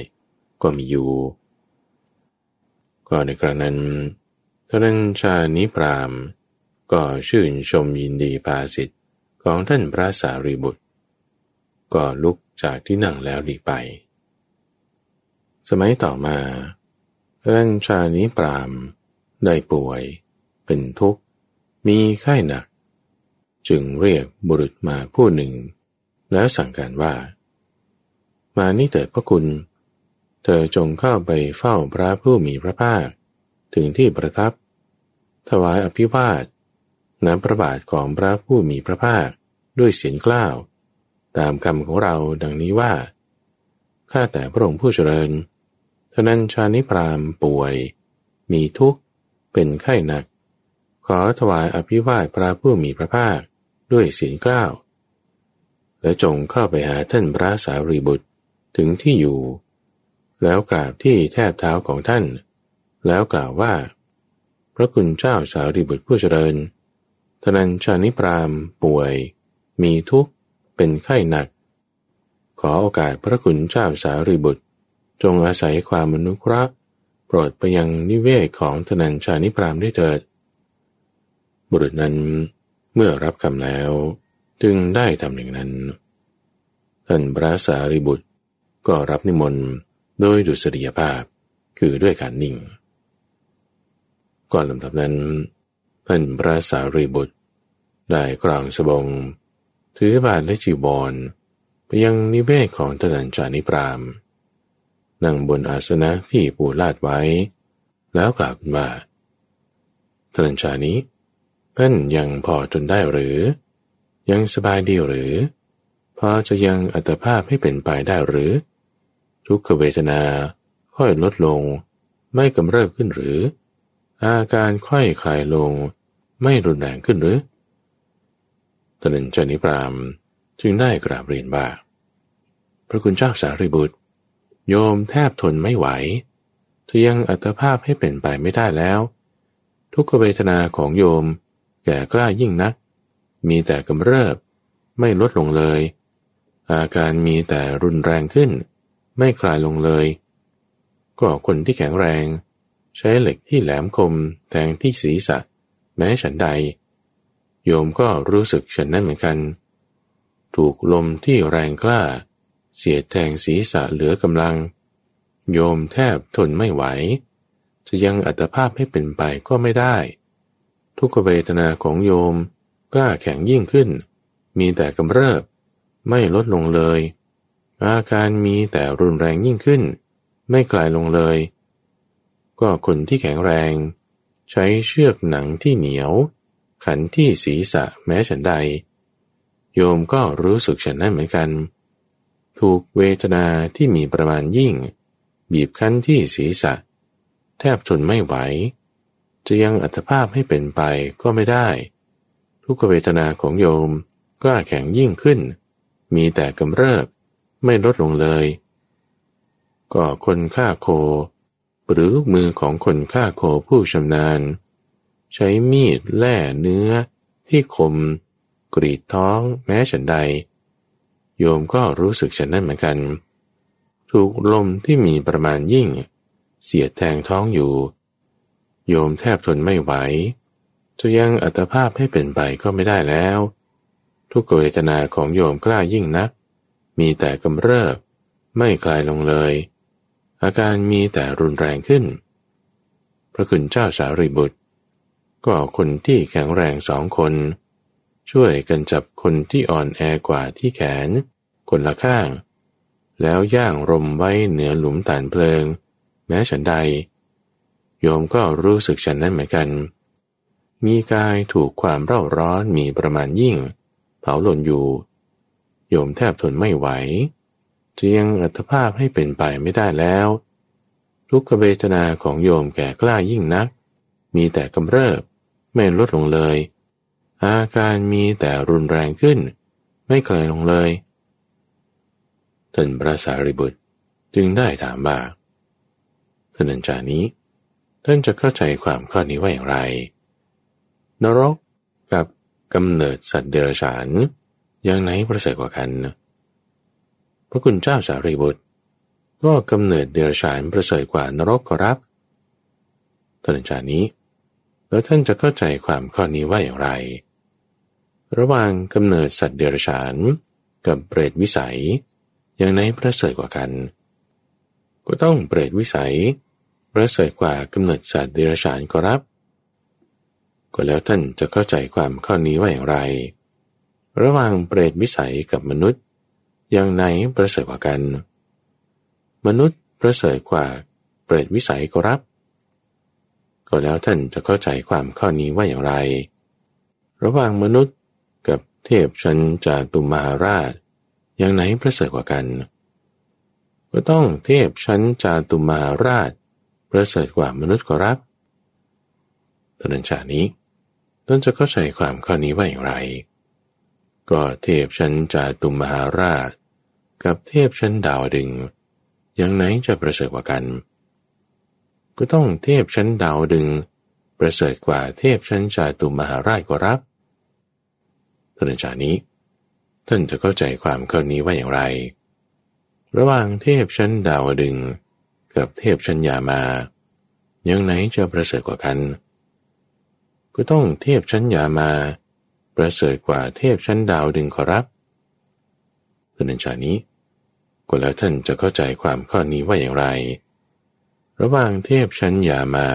ก็มีอยู่ ก็ในครั้งนั้นท่านชานิพราม ก็ชื่นชมยินดีภาสิทธิ์ของท่านพระสารีบุตร ก็ลุกจากที่นั่งแล้วหลีกไป สมัยต่อมาท่านชานิพรามได้ป่วย เป็นทุกข์ มีไข้หนัก จึงเรียกบุรุษมาผู้หนึ่ง แล้วสั่งการว่า มานี่เถิดพระคุณ เธอจงเข้าไปเฝ้าพระผู้มีพระภาค ถึงที่ประทับ ถวายอภิวาทน้ำพระบาทของพระผู้มีพระภาคด้วยเสียงกล้าว ตามคำของเราดังนี้ว่า ข้าแต่พระองค์ผู้เจริญ ทนั้นชานิพรามป่วย มีทุกข์ เป็นไข้หนัก ขอถวายอภิวาทพระผู้มีพระภาคด้วยเสียงกล้าวและจงเข้าไปหาท่านพระสารีบุตรถึงที่อยู่ แล้วกราบที่แทบเท้าของท่าน แล้วกล่าวว่า พระคุณเจ้าสารีบุตรผู้เจริญทนันชานิพรามป่วย มีทุกข์ เป็นไข้หนัก ขอโอกาสพระคุณเจ้าสารีบุตร จงอาศัยความมนุเคราะห์โปรดไปยังนิเวศของทนันชานิพรามได้เถิด บุรุษนั้นเมื่อรับคำแล้ว จึงได้ทำอย่างนั้น ท่านพระสารีบุตรก็รับนิมนต์โดยดุษฎียภาพคือด้วยการนิ่ง ก่อนลำดับนั้น ท่านพระสารีบุตร ได้กลางสบง ถือบาทและจีวรไปยังนิเวศของทนันจานิพราม นั่งบนอาสนะที่ปูลาดไว้ แล้วกล่าวว่าทนันจานี้ท่านยังพอจนได้หรือ ยังสบายดีหรือ พอจะยังอัตภาพให้เป็นไปได้หรือ ทุกขเวทนาค่อยลดลง ไม่กำเริบขึ้นหรือ อาการค่อยคลายลง ไม่รุนแรงขึ้นหรือตนันจนิพรามจึงได้กราบเรียนว่า พระคุณเจ้าสารีบุตร โยมแทบทนไม่ไหวจะยังอัตภาพให้เป็นไปไม่ได้แล้ว ทุกขเวทนาของโยมแก่กล้ายิ่งนัก มีแต่กำเริบ ไม่ลดลงเลย อาการมีแต่รุนแรงขึ้น ไม่คลายลงเลย ก็คนที่แข็งแรง ใช้เหล็กที่แหลมคมแทงที่ศีรษะ แม้ฉันใด โยมก็รู้สึกฉันนั้นเหมือนกัน ถูกลมที่แรงกล้า เสียแทงศีรษะเหลือกำลัง โยมแทบทนไม่ไหว จะยังอัตภาพให้เป็นไปก็ไม่ได้ ทุกเวทนาของโยมกล้าแข็งยิ่งขึ้น มีแต่กำเริบ ไม่ลดลงเลย อาการมีแต่รุนแรงยิ่งขึ้น ไม่กลายลงเลย ก็คนที่แข็งแรง ใช้เชือกหนังที่เหนียว ขันที่ศีรษะแม้ฉันใด โยมก็รู้สึกฉันนั้นเหมือนกัน ถูกเวทนาที่มีประมาณยิ่ง บีบคั้นที่ศีรษะ แทบทนไม่ไหว จะยังอัตภาพให้เป็นไปก็ไม่ได้ ทุกเวทนาของโยมกล้าแข็งยิ่งขึ้น มีแต่กำเริบไม่ลดลงเลย ก็คนฆ่าโค หรือมือของคนฆ่าโคผู้ชำนาญ ใช้มีดแล่เนื้อที่คม กรีดท้องแม้ฉันใด โยมก็รู้สึกฉันนั้นเหมือนกัน ถูกลมที่มีประมาณยิ่ง เสียดแทงท้องอยู่ โยมแทบทนไม่ไหว จะยังอัตภาพให้เป็นไปก็ไม่ได้แล้ว ทุกเวทนาของโยมกล้ายิ่งนัก มีแต่กำเริบ ไม่คลายลงเลย อาการมีแต่รุนแรงขึ้น พระคุณเจ้าสารีบุตร ก็คนที่แข็งแรงสองคน ช่วยกันจับคนที่อ่อนแอกว่าที่แขน คนละข้าง แล้วย่างรมไว้เหนือหลุมตานเพลิง แม้ฉันใด โยมก็รู้สึกฉันนั้นเหมือนกัน มีกายถูกความเร่าร้อนมีประมาณยิ่ง เผาหล่นอยู่ โยมแทบทนไม่ไหวจะยังอัตภาพให้เป็นไปไม่ได้แล้ว ทุกขเวทนาของโยมแก่กล้ายิ่งนัก มีแต่กำเริบไม่ลดลงเลย อาการมีแต่รุนแรงขึ้น ไม่คลายลงเลยท่านพระสารีบุตรจึงได้ถามว่าท่านอาจารย์นี้ ท่านจะเข้าใจความข้อนี้ว่าอย่างไร นรกกับกำเนิดสัตว์เดรัจฉานอย่างไหนประเสริฐกว่ากัน พระคุณเจ้าสารีบุตร ก็กำเนิดเดรัจฉานประเสริฐกว่านรกก็รับท่านอาจารย์นี้ แล้วท่านจะเข้าใจความข้อนี้ว่าอย่างไร ระหว่างกำเนิดสัตว์เดรัจฉาน กับเปรตวิสัย อย่างไหนประเสริฐกว่ากัน ก็ต้องเปรตวิสัย ประเสริฐกว่ากำเนิดสัตว์เดรัจฉานก็รับ ก็แล้วท่านจะเข้าใจความข้อนี้ว่าอย่างไร ระหว่างเปรตวิสัยกับมนุษย์ อย่างไหนประเสริฐกว่ากัน มนุษย์ประเสริฐกว่าเปรตวิสัยก็รับ ก็แล้วท่านจะเข้าใจความข้อนี้ว่าอย่างไร ระหว่างมนุษย์ กับเทพชันจาตุมาราช อย่างไหนประเสริฐกว่ากัน ก็ต้องเทพชั้นจาตุมาราช ประเสริฐกว่ามนุษย์ก็รับตอนจากนี้ต้นจะเข้าใจความข้อนี้ว่าอย่างไร ก็เทพชั้นจาตุมาราช กับเทพชั้นดาวดึง อย่างไหนจะประเสริฐกว่ากัน ก็ต้องเทพชั้นดาวดึง ประเสริฐกว่าเทพชั้นจาตุมหาราชก็รับ ตอนจานี้ ท่านจะเข้าใจความข้อนี้ว่าอย่างไร ระหว่างเทพชั้นดาวดึงกับเทพชั้นยามาอย่างไหนจะประเสริฐกว่ากัน ก็ต้องเทพชั้นยามา ประเสริฐกว่าเทพชั้นดาวดึงขอรับเพื่อนชานี้ก็แล้วท่านจะเข้าใจความข้อนี้ว่าอย่างไร ระหว่างเทพชั้นยามา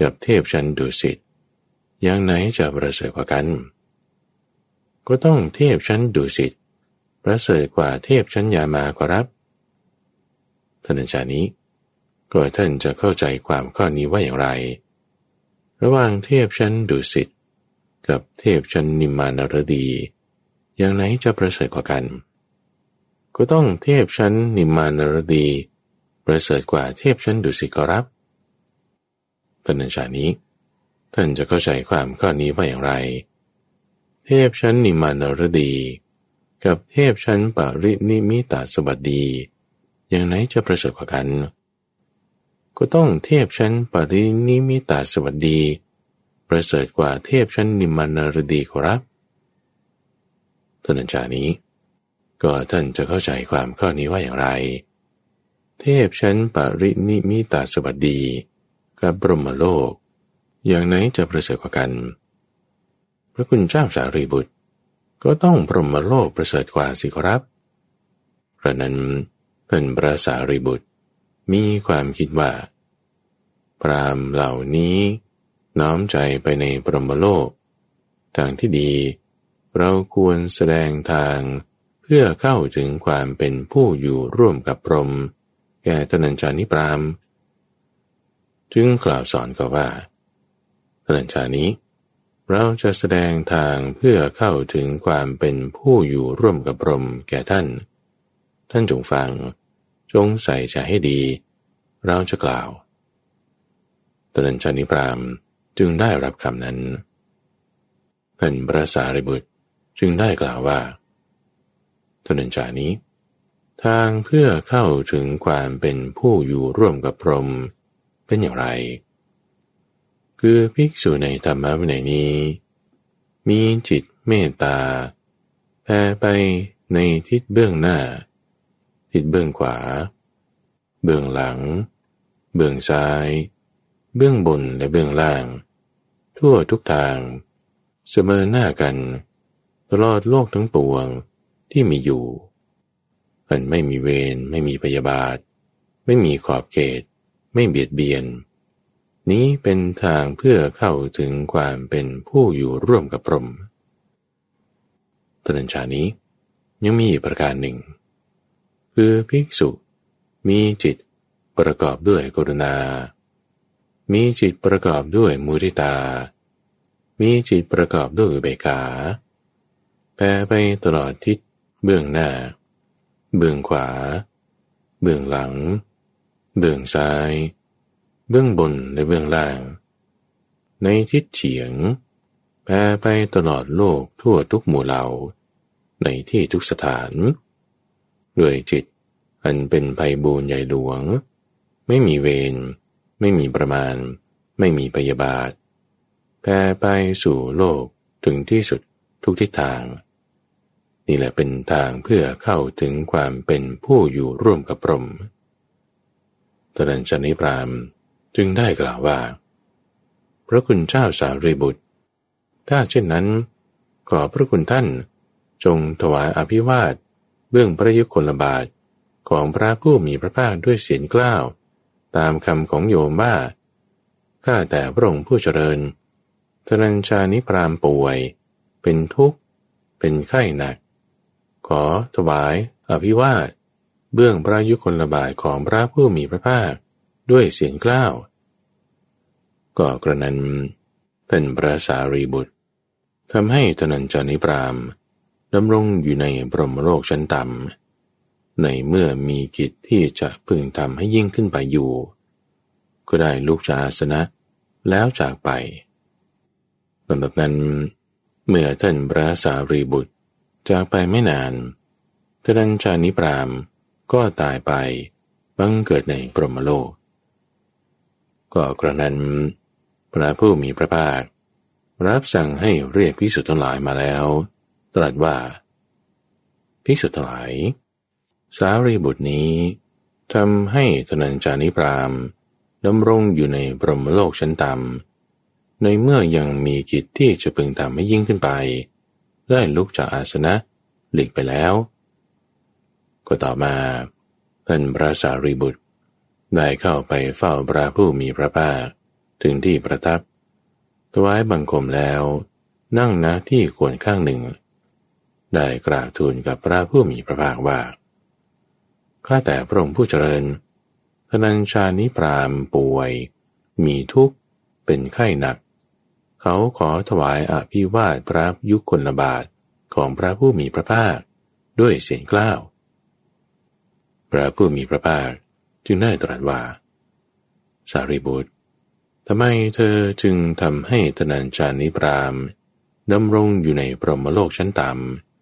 กับเทพชั้นดุสิตอย่างไหนจะประเสริฐกว่ากัน ก็ต้องเทพชั้นดุสิตประเสริฐกว่าเทพชั้นยามากรับท่านอาจารย์นี้ ก็ท่านจะเข้าใจความข้อนี้ว่าอย่างไร ระหว่างเทพชั้นดุสิตกับเทพชั้นนิมานรดี อย่างไหนจะประเสริฐกว่ากัน ก็ต้องเทพชั้นนิมานรดี ประเสริฐกว่าเทพชั้นดุสิตกรับท่านอาจารย์นี้ ท่านจะเข้าใจความข้อนี้ว่าอย่างไร เทพชั้นนิมานรดี กับเทพชั้นปารินิมิตาสบัดดี อย่างไหนจะประเสริฐกว่ากัน ก็ต้องเทพชั้นปารินิมิตาสวัสดี ประเสริฐกว่าเทพชั้นนิมานรดีครับท่านอาจารย์นี้ ก็ท่านจะเข้าใจความข้อนี้ว่าอย่างไร เทพชั้นปารินิมิตาสวัสดี กับบรมโลก อย่างไหนจะประเสริฐกว่ากัน ระคุณเจ้าสารีบุตร ก็ต้องพรหมโลกประเสริฐกว่าสิครับพระนั้นท่านพระสารีบุตร มีความคิดว่า พรามเหล่านี้น้อมใจไปในพรหมโลก ทางที่ดี เราควรแสดงทางเพื่อเข้าถึงความเป็นผู้อยู่ร่วมกับพรหมแก่ตนัญชานิปราม จึงกล่าวสอนก็ว่าตนัญชานี้ เราจะแสดงทางเพื่อเข้าถึงความเป็นผู้อยู่ร่วมกับพรหมแก่ท่าน ท่านจงฟัง จงใส่ใจให้ดี เราจะกล่าวตนัญชานิพรามจึงได้รับคำนั้นท่านพระสารีบุตรจึงได้กล่าวว่าตนัญชานี้ ทางเพื่อเข้าถึงความเป็นผู้อยู่ร่วมกับพรหมเป็นอย่างไร คือภิกษุในธรรมะวินัยนี้ มีจิตเมตตาแผ่ไปในทิศเบื้องหน้า ทิศเบื้องขวา เบื้องหลัง เบื้องซ้าย เบื้องบนและเบื้องล่าง ทั่วทุกทาง เสมอหน้ากัน ตลอดโลกทั้งปวงที่มีอยู่มันไม่มีเวรไม่มีพยาบาท ไม่มีขอบเขต ไม่เบียดเบียน นี้เป็นทางเพื่อเข้าถึงความเป็นผู้อยู่ร่วมกับพรหมตนัญชานี้ยังมีประการหนึ่ง คือภิกษุมีจิตประกอบด้วยกรุณา มีจิตประกอบด้วยมุริตา มีจิตประกอบด้วยเบกา แปรไปตลอดทิศเบื้องหน้า เบื้องขวา เบื้องหลัง เบื้องซ้าย เบื้องบนและเบื้องล่าง ในทิศเฉียงแผ่ไปตลอดโลกทั่วทุกหมู่เหล่า ในที่ทุกสถาน ด้วยจิตอันเป็นภัยบูญใหญ่หลวง ไม่มีเวร ไม่มีประมาณ ไม่มีพยาบาทแผ่ไปสู่โลกถึงที่สุดทุกทิศทาง นี่แหละเป็นทางเพื่อเข้าถึงความเป็นผู้อยู่ร่วมกับพรหมตรัญชนิพราม จึงได้กล่าวว่า พระคุณเจ้าสารีบุตร ถ้าเช่นนั้น ขอพระคุณท่าน จงถวายอภิวาท เบื้องพระยุคลบาทของพระผู้มีพระภาคด้วยเสียงกล้าว ตามคำของโยมว่า ข้าแต่พระองค์ผู้เจริญตรัญชานิพรามป่วย เป็นทุกข์ เป็นไข้หนัก ขอถวายอภิวาท เบื้องพระยุคลบาทของพระผู้มีพระภาค ด้วยเสียงกล้าว ก็กระนั้นเป็นพระสารีบุตรทำให้ตนัญจานิพรามดำรงอยู่ในบรมโลกชั้นต่ำในเมื่อมีกิจที่จะพึงทำให้ยิ่งขึ้นไปอยู่ ก็ได้ลุกจากอาสนะแล้วจากไปลำดับนั้น เมื่อท่านพระสารีบุตรจากไปไม่นานทนัญชานิพรามก็ตายไปบังเกิดในปรมโลก ก็กระนั้นพระผู้มีพระภาครับสั่งให้เรียกพิสุทธิ์ทั้งหลายมาแล้ว ตรัสว่าพิสุทธิ์ทั้งหลาย สารีบุตรนี้ทำให้ธนัญจานิพรามดำรงอยู่ในปรมโลกชั้นต่ำในเมื่อยังมีกิจที่จะพึงทำให้ยิ่งขึ้นไป ได้ลุกจากอาสนะหลีกไปแล้ว ก็ต่อมาท่านพระสารีบุตร ได้เข้าไปเฝ้าพระผู้มีพระภาคถึงที่ประทับถวายบังคมแล้ว นั่งณที่ควรข้างหนึ่ง ได้กราบทูลกับพระผู้มีพระภาคว่าข้าแต่พระองค์ผู้เจริญพนัญชานิพรามป่วย มีทุกข์เป็นไข้หนัก เขาขอถวายอภิวาทพระยุคลบาทของพระผู้มีพระภาคด้วยเสียงกล้าว พระผู้มีพระภาค จึงได้ตรัสว่า สารีบุตรทำไมเธอจึงทำให้ตนัญชานิพรามดำรงอยู่ในปรหมโลกชั้นต่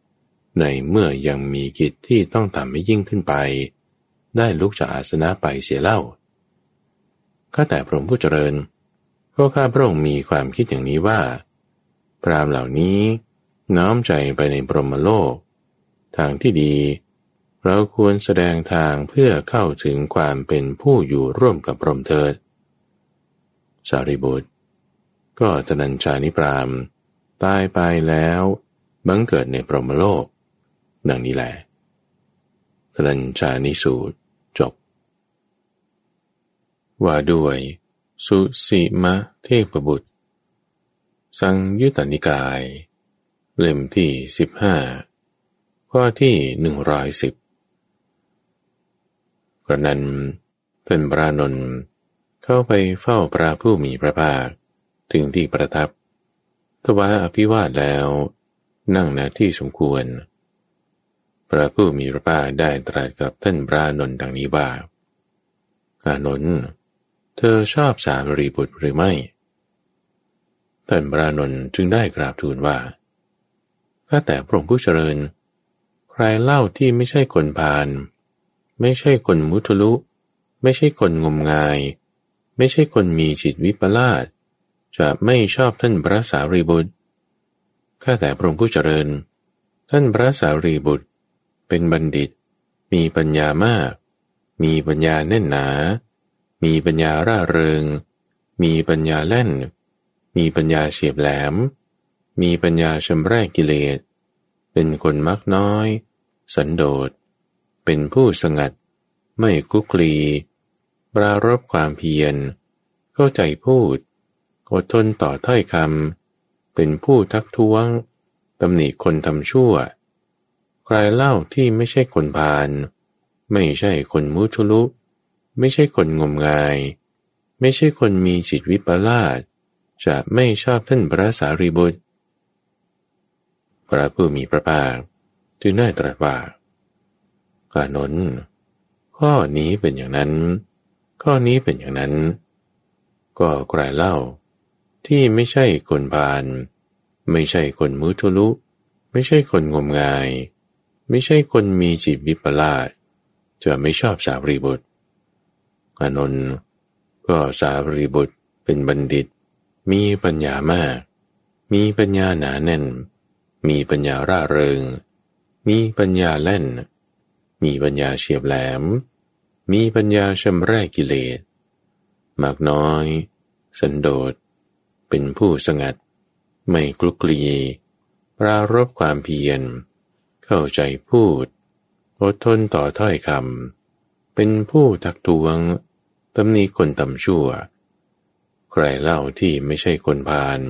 ำในเมื่อยังมีกิจที่ต้องทำให้ยิ่งขึ้นไป ได้ลุกจากอาสนะไปเสียเล่าข้าแต่พระองค์ผู้เจริญเพราะข้าพระองค์มีความคิดอย่างนี้ว่า พรามเหล่านี้น้อมใจไปในปรหมโลก ทางที่ดี เราควรแสดงทางเพื่อเข้าถึงความเป็นผู้อยู่ร่วมกับพรหมเถิด สารีบุตร ก็ตนัญชานิพรามตายไปแล้วบังเกิดในพรหมโลก ดังนี้แหละตนัญชานิสูตรจบ ว่าด้วย สุสีมะเทพบุตร สังยุตตนิกาย เล่มที่สิบห้าข้อที่หนึ่งร้อยสิบ กระนั้นเป็นพระนนท์เข้าไปเฝ้าพระผู้มีพระภาคถึงที่ประทับ ถวายอภิวาทแล้ว นั่งณที่สมควร พระผู้มีพระภาคได้ตรัสกับท่านพระนนท์ดังนี้ว่าอานนท์เธอชอบสารีบุตรหรือไม่ ท่านพระนนท์จึงได้กราบทูลว่าข้าแต่พระองค์ผู้เจริญ ใครเล่าที่ไม่ใช่คนพาล ไม่ใช่คนมุทลุ ไม่ใช่คนงมงาย ไม่ใช่คนมีจิตวิปลาสจะไม่ชอบท่านพระสารีบุตร ข้าแต่พระองค์ผู้เจริญ ท่านพระสารีบุตร เป็นบัณฑิต มีปัญญามาก มีปัญญาแน่นหนา มีปัญญาร่าเริง มีปัญญาแล่น มีปัญญาเฉียบแหลม มีปัญญาชำระกิเลส เป็นคนมักน้อย สันโดษ เป็นผู้สงัด ไม่คุกลี ปรารบความเพียร เข้าใจพูด อดทนต่อถ้อยคำ เป็นผู้ทักท้วงตำหนิคนทำชั่ว ใครเล่าที่ไม่ใช่คนพาล ไม่ใช่คนมุทุลุ ไม่ใช่คนงมงาย ไม่ใช่คนมีจิตวิปลาส จะไม่ชอบท่านพระสารีบุตร พระผู้มีพระภาคจึงได้ตรัสว่า อานนท์ข้อนี้เป็นอย่างนั้น ข้อนี้เป็นอย่างนั้น ก็ใครเล่า ที่ไม่ใช่คนพาลไม่ใช่คนมุทุลุ ไม่ใช่คนงมงาย ไม่ใช่คนมีจิตวิปลาสจะไม่ชอบสารีบุตรอานนท์ก็สารีบุตรเป็นบัณฑิต มีปัญญามาก มีปัญญาหนาแน่น มีปัญญาร่าเริง มีปัญญาแล่น มีปัญญาเฉียบแหลม มีปัญญาชำแรกกิเลส มากน้อย สันโดษ เป็นผู้สงัด ไม่กลุกลี ปรารบความเพียร เข้าใจพูด อดทนต่อถ้อยคำ เป็นผู้ทักทวง ตำหนิคนตำชั่ว ใครเล่าที่ไม่ใช่คนพาล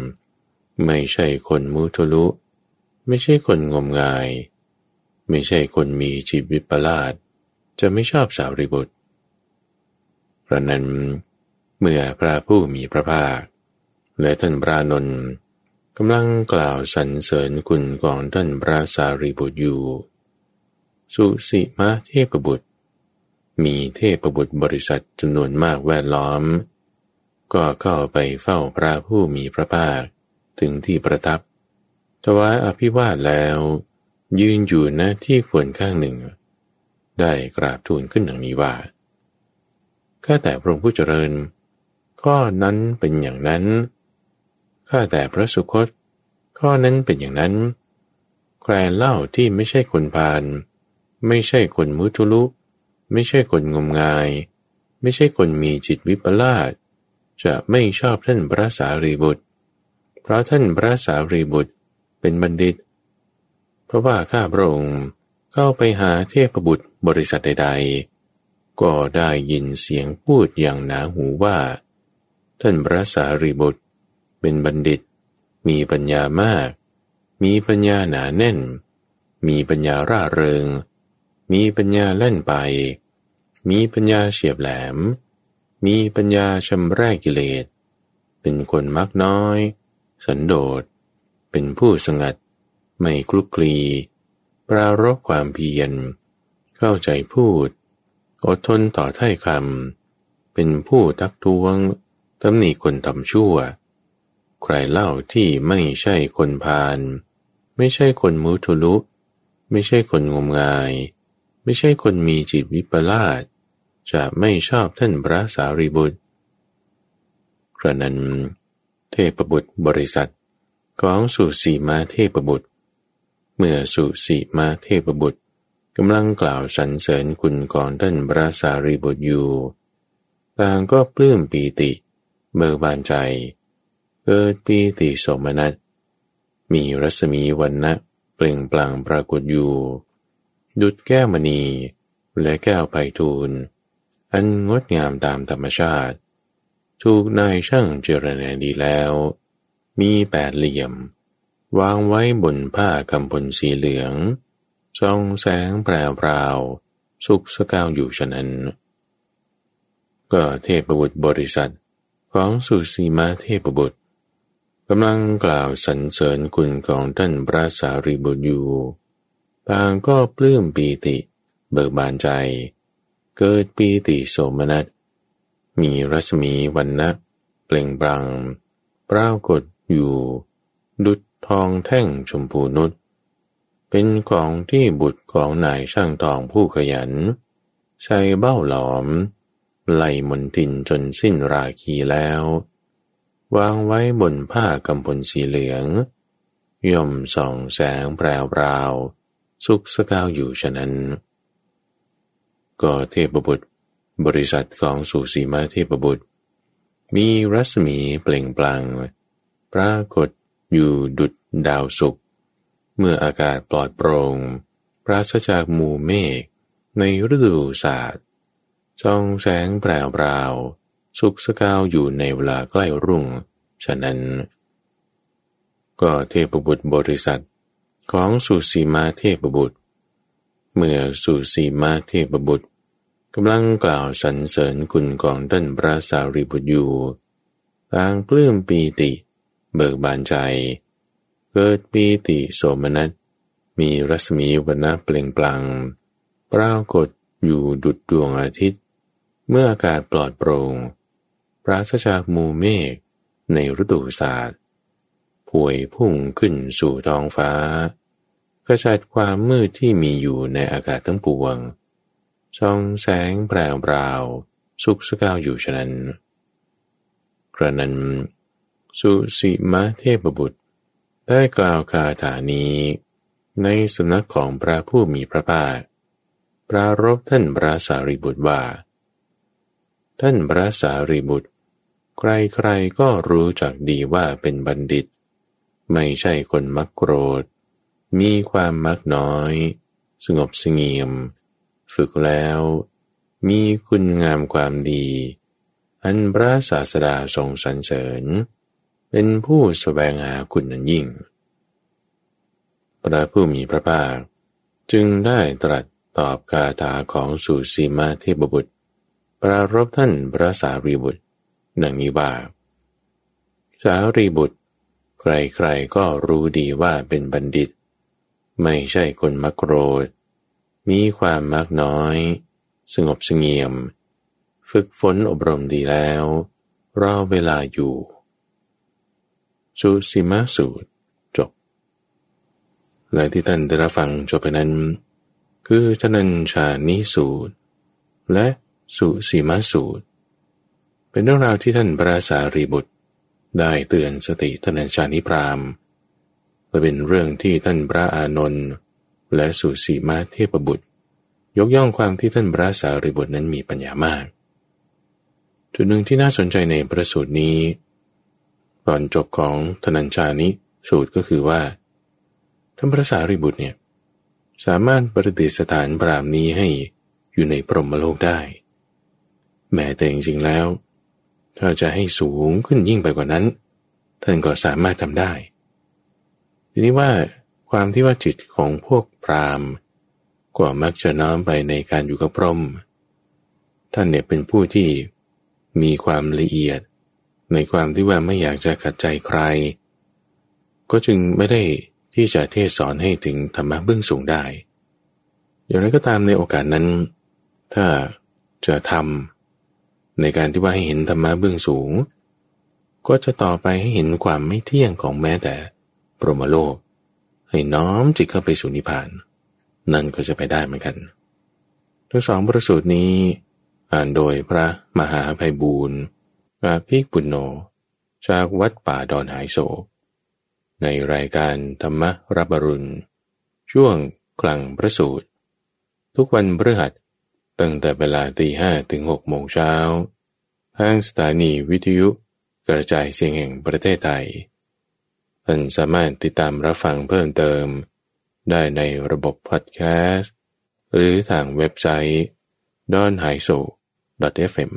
ไม่ใช่คนมุทลุ ไม่ใช่คนงมงาย ไม่ใช่คนมีจิตวิปลาสจะไม่ชอบสาวริบุตรพระนั้นเมื่อพระผู้มีพระภาค และท่านพระนนท์กำลังกล่าวสรรเสริญคุณของท่านพระสารีบุตรอยู่ สุสิมาเทพบุตร มีเทพบุตรบริษัทจำนวนมากแวดล้อม ก็เข้าไปเฝ้าพระผู้มีพระภาคถึงที่ประทับถวายอภิวาทแล้ว ยืนอยู่หน้าที่ควรข้างหนึ่ง ได้กราบทูลขึ้นอย่างนี้ว่าข้าแต่พระองค์ผู้เจริญ ข้อนั้นเป็นอย่างนั้น ข้าแต่พระสุคต ข้อนั้นเป็นอย่างนั้น ใครเล่าที่ไม่ใช่คนพาลไม่ใช่คนมุทุลุ ไม่ใช่คนงมงาย ไม่ใช่คนมีจิตวิปลาสจะไม่ชอบท่านพระสารีบุตร เพราะท่านพระสารีบุตรเป็นบัณฑิต เพราะว่าข้าพระองค์เข้าไปหาเทพบุตรบริษัทใด ๆ ก็ได้ยินเสียงพูดอย่างหนาหูว่า ท่านพระสารีบุตร เป็นบัณฑิต มีปัญญามาก มีปัญญาหนาแน่น มีปัญญาร่าเริง มีปัญญาเล่นไป มีปัญญาเฉียบแหลม มีปัญญาชำแรกกิเลส เป็นคนมักน้อย สันโดษ เป็นผู้สงัด ไม่คลุกคลี ปรารบความเพียร เข้าใจพูด อดทนต่อท่ายคำ เป็นผู้ทักท้วงตำหนิคนทำชั่ว ใครเล่าที่ไม่ใช่คนพาลไม่ใช่คนมุทุลุ ไม่ใช่คนงมงาย ไม่ใช่คนมีจิตวิปลาสจะไม่ชอบท่านพระสารีบุตรกระนั้น เทพบุตรบริษัทของสุสีมาเทพบุตร เมื่อสุสีมาเทพบุตรกำลังกล่าวสรรเสริญคุณของท่านพระสารีบุตรอยู่ต่างก็ปลื้มปีติ เบิกบานใจ เกิดปีติสมนัตมีรัศมีวันนะเปล่งปลั่งปรากฏอยู่ ดุดแก้วมณีและแก้วไผทูล อันงดงามตามธรรมชาติ ถูกนายช่างเจรณาดีแล้ว มีแปดเหลี่ยม วางไว้บนผ้ากำพลสีเหลืองส่องแสงแปรปราวสุกสกาวอยู่ฉะนั้น ก็เทพบุตรบริษัทของสุสีมาเทพบุตรกำลังกล่าวสรรเสริญคุณของท่านพระสารีบุตรอยู่ต่างก็ปลื้มปีติเบิกบานใจ เกิดปีติโสมนัส มีรัศมีวันนะเปล่งปลั่งปรากฏอยู่ ดุด ทองแท่งชมพูนุชเป็นของที่บุตรของนายช่างทองผู้ขยัน ใช้เบ้าหลอม ไล่มนทินจนสิ้นราคีแล้ว วางไว้บนผ้ากำพลสีเหลือง ย่อมส่องแสงแปรวราวสุขสกาวอยู่ฉะนั้น ก็เทพบุตร บริษัทของสุสีมาเทพบุตร มีรัศมีเปล่งปลั่งปรากฏ อยู่ดุดดาวสุกเมื่ออากาศปลอดโปร่งปราศจากหมู่เมฆในฤดูศาสตร์ส่องแสงแปรปราวสุกสกาวอยู่ในเวลาใกล้รุ่ง ฉะนั้น ก็เทพบุตรบริษัทของสุสีมาเทพบุตร เมื่อสุสีมาเทพบุตรกำลังกล่าวสรรเสริญคุณของท่านพระสารีบุตรอยู่ต่างปลื้มปีติ เบิกบานใจ เกิดปีติโสมนัส มีรัศมีวรรณะเปล่งปลังปรากฏอยู่ดุดดวงอาทิตย์ เมื่ออากาศปลอดโปร่งปราศจากมูเมฆในฤดูศาสตร์ผวยพุ่งขึ้นสู่ท้องฟ้ากระจัดความมืดที่มีอยู่ในอากาศทั้งปวงช่องแสงแปรวราว สุกสกาวอยู่ฉะนั้น กระนั้น สุสีมะเทพบุตร ได้กล่าวคาถานี้ ในสำนักของพระผู้มีพระภาคปรารบท่านพระสารีบุตรว่า ท่านพระสารีบุตร ใครๆก็รู้จักดีว่าเป็นบัณฑิต ไม่ใช่คนมักโกรธ มีความมักน้อย สงบสงเงียม ฝึกแล้ว มีคุณงามความดี อันพระศาสดาทรงสรรเสริญ เป็นผู้สแสวงหาคุณนั้นยิ่ง พระผู้มีพระภาค จึงได้ตรัสตอบคาถาของสุสีมาเทพบุตร ปรารบท่านพระสารีบุตรดังนี้ว่า สารีบุตร ใครๆก็รู้ดีว่าเป็นบัณฑิต ไม่ใช่คนมักโกรธ มีความมักน้อย สงบสงเงียม ฝึกฝนอบรมดีแล้ว รอเวลาอยู่ สุสีมาสูตรจบ และที่ท่านได้รับฟังจบไปนั้น คือทนัญชานิสูตร และสุสีมาสูตร เป็นเรื่องราวที่ท่านพระสารีบุตร ได้เตือนสติทนัญชานิพรามและเป็นเรื่องที่ท่านพระอานนท์และสุสีมาเทพบุตร ยกย่องความที่ท่านพระสารีบุตรนั้นมีปัญญามาก จุดหนึ่งที่น่าสนใจในประสูตรนี้ ตอนจบของธนัญชานิสูตรก็คือว่าท่านพระสารีบุตรเนี่ยสามารถประดิษฐานปรามนี้ให้อยู่ในปรหมโลกได้ แม้แต่จริงๆแล้ว ถ้าจะให้สูงขึ้นยิ่งไปกว่านั้น ท่านก็สามารถทำได้ ทีนี้ว่าความที่ว่าจิตของพวกพรามกว่ามักจะน้อมไปในการอยู่กับพรหมท่านเนี่ยเป็นผู้ที่มีความละเอียด ในความที่ว่าไม่อยากจะขัดใจใคร ก็จึงไม่ได้ที่จะเทศสอนให้ถึงธรรมะเบื้องสูงได้ อย่างไรก็ตามในโอกาสนั้น ถ้าจะทำในการที่ว่าให้เห็นธรรมะเบื้องสูง ก็จะต่อไปให้เห็นความไม่เที่ยงของแม้แต่ปรมโลก ให้น้อมจิตเข้าไปสู่นิพพาน นั่นก็จะไปได้เหมือนกัน ทั้งสองประสูตรนี้อ่านโดยพระมหาภัยบูรณ์ อาภิปุณโญจากวัดป่าดอนหายโศกในรายการธรรมรับรุณ ช่วงกลางประสูตร ทุกวันพฤหัสตั้งแต่เวลาตีห้ถึงหกโมงเช้าทางสถานีวิทยุกระจายเสียงแห่งประเทศไทย ท่านสามารถติดตามรับฟังเพิ่มเติม ได้ในระบบพอดแคสต์ หรือทางเว็บไซต์ d o n h a i s o fm